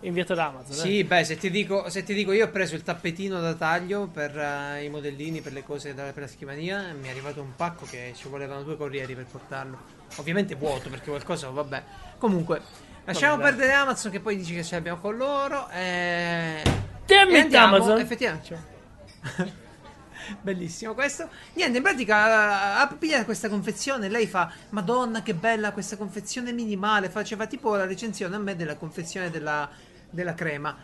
Inviato da Amazon. eh. Sì, beh, se ti, dico, se ti dico, io ho preso il tappetino da taglio per eh, i modellini, per le cose da- per la scrivania. e Mi è arrivato un pacco che ci volevano due corrieri per portarlo. Ovviamente vuoto perché qualcosa, vabbè. Comunque, lasciamo Vabbè. perdere Amazon che poi dici che ce l'abbiamo con loro. E... Damn e it, andiamo, Amazon! effettivamente. Bellissimo questo. Niente, in pratica ha pigliato questa confezione. Lei fa: Madonna, che bella questa confezione minimale. Faceva tipo la recensione a me della confezione della, della crema.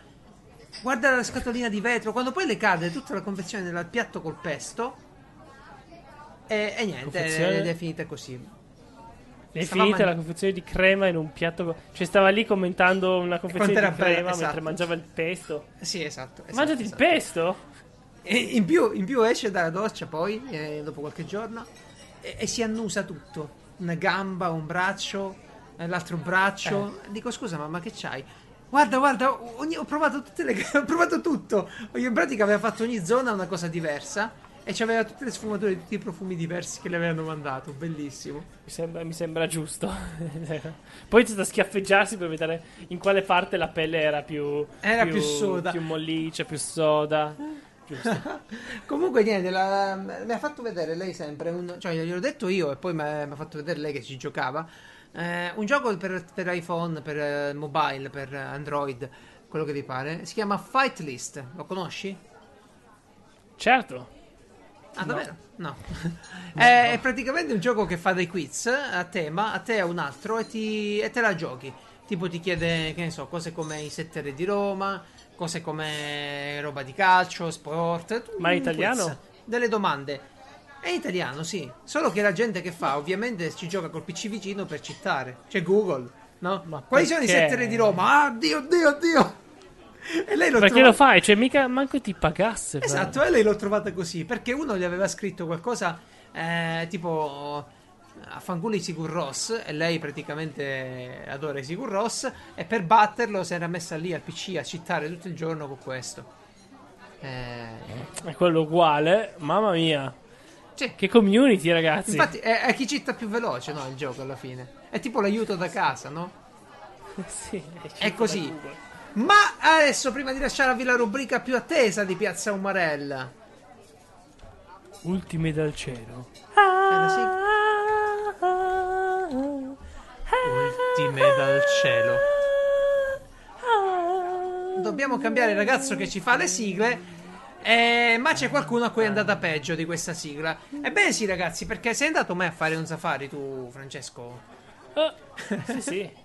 Guarda la scatolina di vetro. Quando poi le cade tutta la confezione nel piatto col pesto. E, e niente, Confezione? ed è finita così. è finita la mangi- confezione di crema in un piatto. Cioè, stava lì commentando una confezione di era bella, crema esatto. mentre mangiava il pesto. Sì, esatto. esatto, Mangiati esatto. il pesto? E in più, in più esce dalla doccia poi, eh, dopo qualche giorno, e, e si annusa tutto. Una gamba, un braccio, eh, l'altro braccio. Dico scusa mamma che c'hai? Guarda, guarda, ogni- ho provato tutte le ho provato tutto. In pratica aveva fatto ogni zona una cosa diversa e c'aveva tutte le sfumature, tutti i profumi diversi che le avevano mandato. Bellissimo. Mi sembra, mi sembra giusto. Poi c'è da schiaffeggiarsi per vedere in quale parte la pelle era più. Era più soda. Più molliccia, più soda. Comunque niente, la- mi ha fatto vedere lei sempre, un, cioè gliel'ho detto io e poi mi ha fatto vedere lei che ci giocava, eh, un gioco per, per iPhone, per eh, mobile, per Android, quello che vi pare, si chiama Fight List, lo conosci? Certo. Ah, No. davvero? No. è, è praticamente un gioco che fa dei quiz a tema, a te e un altro, e, ti, e te la giochi. Tipo ti chiede, che ne so, cose come i sette re di Roma, cose come roba di calcio, sport. Ma è italiano? quiz, Delle domande. È italiano, sì. Solo che la gente che fa, ovviamente, ci gioca col PC vicino per citare. C'è Google, no? Ma Quali sono i perché? sette di Roma? Ah, Dio, Dio, Dio! E lei lo Perché trova- lo fai? Cioè, mica manco ti pagasse. Esatto, e lei l'ho trovata così perché uno gli aveva scritto qualcosa eh, tipo a fanculo di Sigur Ross e lei praticamente adora i Sigur Ross e per batterlo si era messa lì al PC a citare tutto il giorno con questo. Eh, È quello uguale. Mamma mia. sì. Che community, ragazzi. Infatti è, è chi citta più veloce no, il gioco alla fine. È tipo l'aiuto da casa, no? Sì, È così. da Google. Ma adesso prima di lasciarvi la rubrica più attesa di Piazza Umarella. Ultime dal cielo. la sigla? Ultime dal cielo. Dobbiamo cambiare il ragazzo che ci fa le sigle. eh, ma c'è qualcuno a cui è andata peggio di questa sigla. Ebbene sì, ragazzi, perché sei andato mai a fare un safari tu, Francesco? Ah, sì, sì.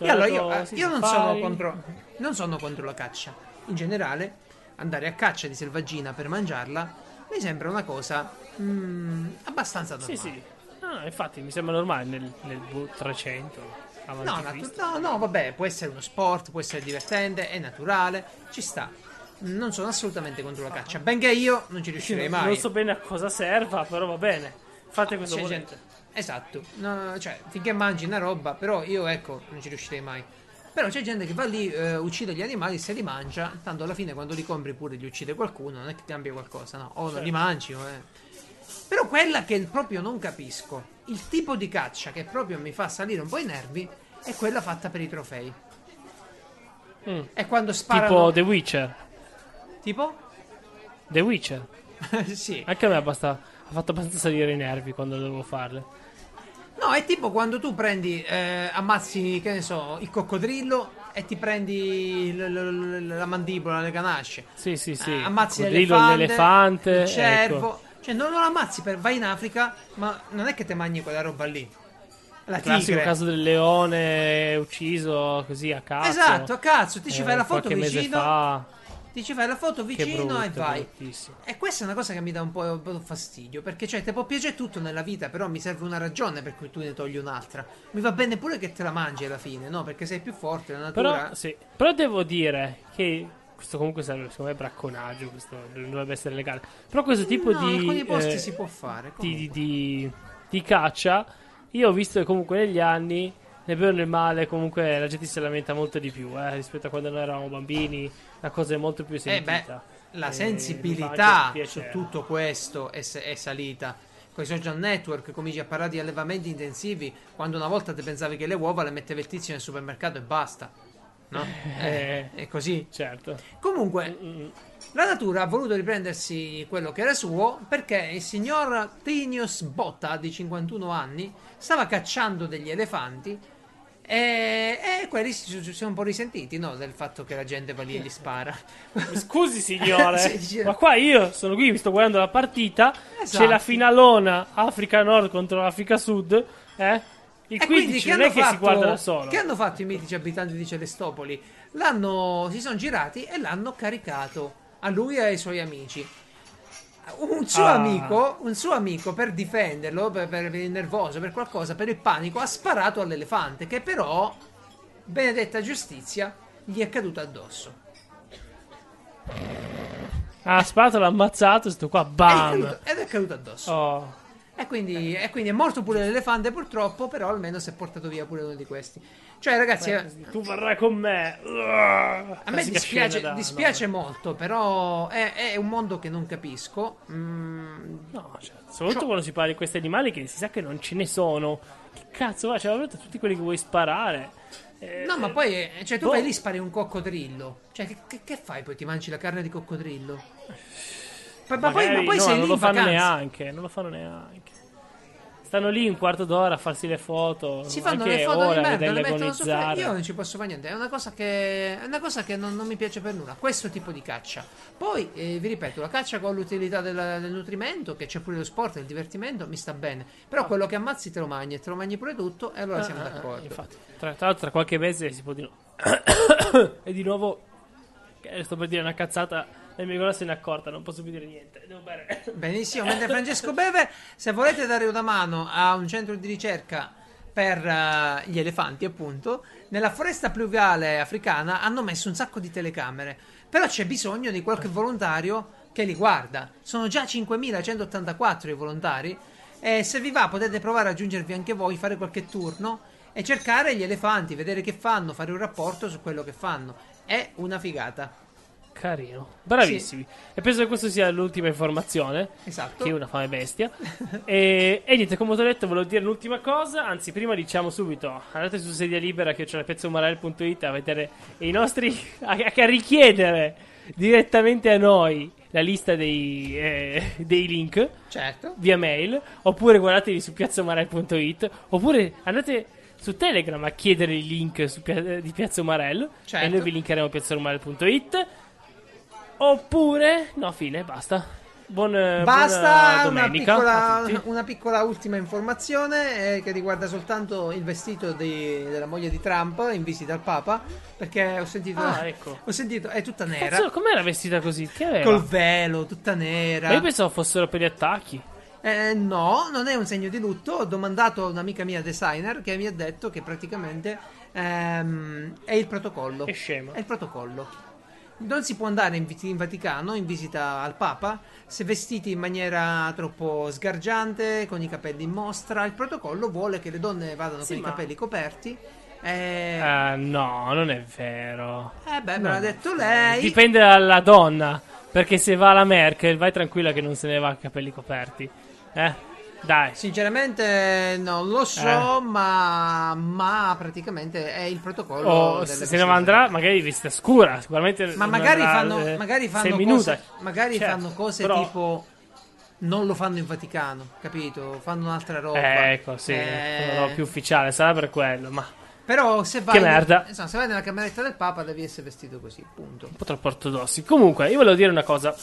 E allora io, eh, io non, sono contro, non sono contro la caccia. In generale, andare a caccia di selvaggina per mangiarla mi sembra una cosa mm, abbastanza normale. Sì, sì. No, infatti mi sembra normale nel, nel bu- 300 avanti No, natu- no, no, vabbè, può essere uno sport, può essere divertente, è naturale, ci sta. Non sono assolutamente contro la caccia, benché io non ci riuscirei mai. Non so bene a cosa serva, però va bene. Fate questo C'è volete. gente- Esatto, No, cioè, finché mangi una roba, però io ecco, non ci riuscirei mai. Però c'è gente che va lì, eh, uccide gli animali, se li mangia, tanto alla fine quando li compri pure li uccide qualcuno, non è che cambia qualcosa, no? O non Certo. li mangi, o è... Però quella che proprio non capisco, il tipo di caccia che proprio mi fa salire un po' i nervi, è quella fatta per i trofei. Mm. È quando sparano... Tipo The Witcher. Tipo? The Witcher. sì. Anche a me basta, ha fatto abbastanza salire i nervi quando dovevo farle. No, è tipo quando tu prendi, eh, ammazzi, che ne so, il coccodrillo e ti prendi l- l- l- la mandibola, le ganasce. Sì, sì, sì. Eh, ammazzi l'elefante, l'elefante. il cervo. ecco. Cioè, non lo ammazzi, per, vai in Africa, ma non è che te mangi quella roba lì. La Classico tigre. caso del leone ucciso così a caso. Esatto, a cazzo, ti ci Eh, fai la foto vicino, fa. ti ci fai la foto vicino brutto, e vai. E questa è una cosa che mi dà un po', un po' fastidio. Perché, cioè, ti può piacere tutto nella vita, però mi serve una ragione per cui tu ne togli un'altra. Mi va bene pure che te la mangi alla fine, no? Perché sei più forte, la natura. Però, sì. Però devo dire che questo comunque serve, secondo me, è bracconaggio. Questo non dovrebbe essere legale. Però questo tipo no, di. in alcuni posti eh, si può fare. di, di- di- caccia. Io ho visto che comunque negli anni, nel bene o nel male, comunque la gente si lamenta molto di più eh, rispetto a quando noi eravamo bambini. La cosa è molto più Eh sentita. beh, la Eh, sensibilità su tutto questo è, è salita. Con i social network cominci a parlare di allevamenti intensivi quando una volta ti pensavi che le uova le metteva il tizio nel supermercato e basta. No? Eh. è così. Certo. Comunque, Mm, la natura ha voluto riprendersi quello che era suo perché il signor Tinius Botta, di 51 anni, stava cacciando degli elefanti e, e quelli si, si sono un po' risentiti no, del fatto che la gente va lì e gli spara. Scusi signore, Sì, sì. ma qua io sono qui, mi sto guardando la partita, Esatto. c'è la finalona Africa Nord contro Africa Sud, eh? Il E quindi 15 che non è hanno, che si fatto, guarda da solo. che hanno fatto i mitici abitanti di Celestopoli? L'hanno, si sono girati e l'hanno caricato a lui e ai suoi amici. Un suo, Ah. amico, un suo amico per difenderlo, per, per venire nervoso, per qualcosa, per il panico, ha sparato all'elefante che però, benedetta giustizia, gli è caduta addosso. Ha sparato, l'ha ammazzato, sto qua, Ed è bam! caduto- ed è caduto addosso. Oh. E quindi, e quindi è morto pure l'elefante purtroppo, però almeno si è portato via pure uno di questi. Cioè ragazzi, eh, Tu verrai con me. a me dispiace, dispiace molto, però è, è un mondo che non capisco. Mm, No, cioè, soprattutto quando si parla di questi animali che si sa che non ce ne sono. Che cazzo va? Cioè, veramente tutti quelli che vuoi sparare. Eh, No, ma poi, eh, cioè, tu boh. vai lì spari un coccodrillo. Cioè, che, che- che fai? Poi ti mangi la carne di coccodrillo? Poi- ma, poi, ma poi no, sei non lo fanno vacanza. neanche. Non lo fanno neanche. Stanno lì un quarto d'ora a farsi le foto. Si fanno le foto di ore a merda, le mettono su. Io non ci posso fare niente. È una cosa che, è una cosa che non, non mi piace per nulla. Questo tipo di caccia. Poi, eh, vi ripeto, la caccia con l'utilità del, del nutrimento, che c'è pure lo sport, il divertimento, mi sta bene. Però quello che ammazzi te lo mangi e te lo mangi pure tutto, e allora siamo Ah, ah, d'accordo. infatti, tra, tra l'altro, tra qualche mese si può di nuovo. e di nuovo. Sto per dire una cazzata. E mi se ne è accorta, non posso più dire niente. Devo bere. Benissimo, mentre Francesco beve, se volete dare una mano a un centro di ricerca per eh, gli elefanti, appunto, nella foresta pluviale africana hanno messo un sacco di telecamere. Però c'è bisogno di qualche volontario che li guarda. Sono già 5.184 i volontari. E se vi va, potete provare a aggiungervi anche voi, fare qualche turno e cercare gli elefanti, vedere che fanno, fare un rapporto su quello che fanno. È una figata. Carino, bravissimi. E penso che questa sia l'ultima informazione. Esatto. Che è una fame bestia. e, e niente, come ho detto, volevo dire l'ultima cosa. Anzi, prima diciamo subito: andate su sedia libera che c'è la piazzaumarel.it a vedere i nostri. a, a richiedere direttamente a noi la lista dei, eh, dei link Certo. via mail. Oppure guardatevi su piazzaumarel.it. Oppure andate su Telegram a chiedere i link Pia- di Piazza Umarell. Certo. E noi vi linkeremo a piazzaumarel.it. Oppure, no, fine, basta. Buon, eh, Basta una piccola, una piccola ultima informazione eh, che riguarda soltanto il vestito di- della moglie di Trump in visita al Papa. Perché ho sentito. Ah, ecco. Ho sentito, è tutta nera. Cazzo, com'era vestita così? Col velo, tutta nera. Ma io pensavo fossero per gli attacchi. Eh, no, non è un segno di lutto. Ho domandato a un'amica mia designer che mi ha detto che praticamente ehm, è il protocollo. È scema. È il protocollo. Non si può andare in, in Vaticano in visita al Papa se vestiti in maniera troppo sgargiante, con i capelli in mostra. Il protocollo vuole che le donne vadano Sì, con ma- i capelli coperti. Eh, Ah, no, non è vero. eh beh, me l'ha detto lei. Dipende dalla donna. Perché se va la Merkel, vai tranquilla che non se ne va a capelli coperti. Eh? Dai. Sinceramente non lo so, ma, ma praticamente è il protocollo. O delle se vestite. andrà, magari vista scura. Sicuramente. Ma magari andrà, fanno, eh, magari fanno cose, magari Certo, fanno cose però- tipo non lo fanno in Vaticano, capito? Fanno un'altra roba. Eh, ecco, sì, Eh, quello più ufficiale, sarà per quello, ma Però se vai, Che merda. insomma, se vai nella cameretta del Papa devi essere vestito così, punto. un po' troppo ortodossi. Comunque, io volevo dire una cosa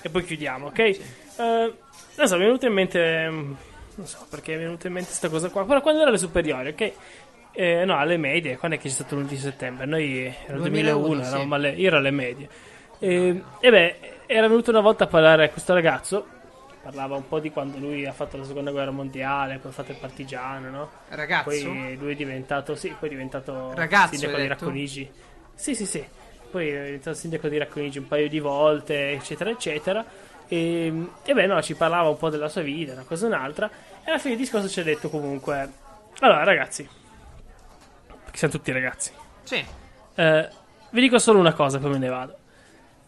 e poi chiudiamo, ok? Eh, non so, mi è venuta in mente mm, non so perché mi è venuta in mente questa cosa qua, però quando ero alle superiori, ok? Eh, no, alle medie, quando è che c'è stato l'11 settembre? Noi era il 2001, 2001, sì. alle, io ero alle medie. E, e beh, era venuto una volta a parlare a questo ragazzo, parlava un po' di quando lui ha fatto la seconda guerra mondiale, poi ha fatto il partigiano, no? Ragazzo, Poi lui è diventato, sì, poi è diventato Ragazzo, sindaco di? Racconigi. Sì, sì, sì. Poi è diventato sindaco di Racconigi un paio di volte, eccetera, eccetera. E, e beh, no, ci parlava un po' della sua vita, una cosa o un'altra. E alla fine del discorso ci ha detto comunque: Allora, ragazzi, perché siamo tutti ragazzi, sì. eh, vi dico solo una cosa, poi me ne vado.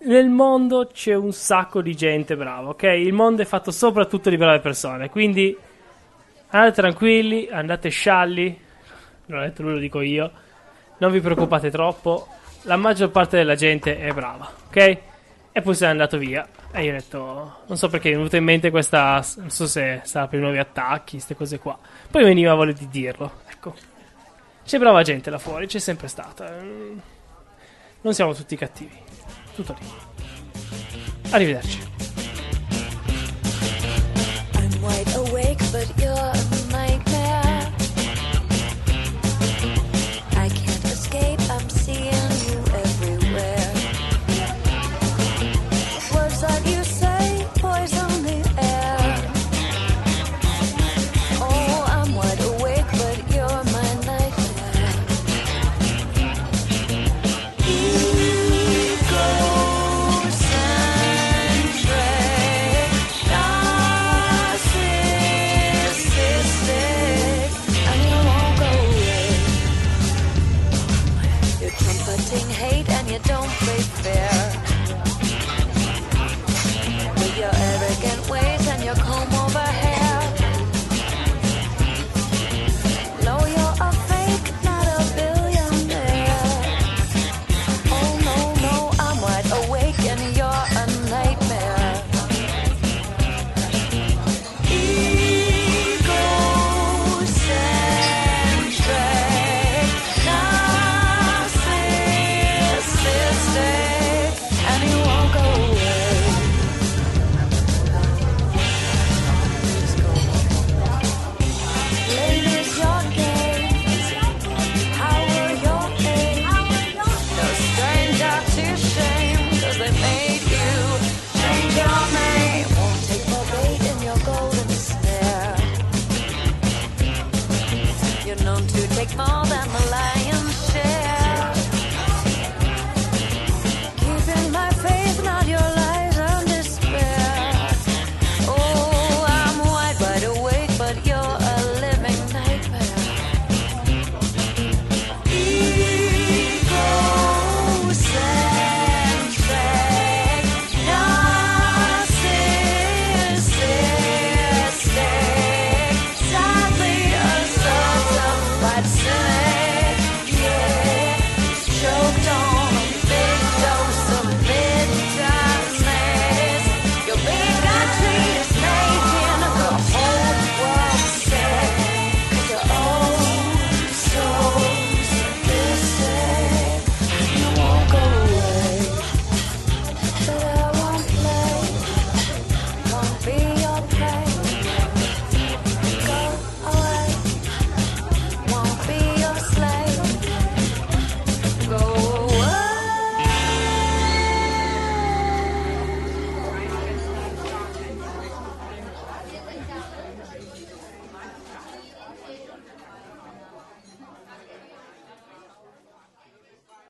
Nel mondo c'è un sacco di gente brava, ok? Il mondo è fatto soprattutto di brave persone, quindi andate tranquilli, andate scialli. Non l'ha detto lui, lo dico io. Non vi preoccupate troppo. La maggior parte della gente è brava, ok? E poi se n'è andato via. E io ho detto, non so perché mi è venuta in mente questa. Non so se sarà per i nuovi attacchi, queste cose qua. Poi veniva voglia di dirlo, ecco. C'è brava gente là fuori, c'è sempre stata. Non siamo tutti cattivi. Tutto lì. Arrivederci. I'm wide awake, hate and you don't pray take more than the lion's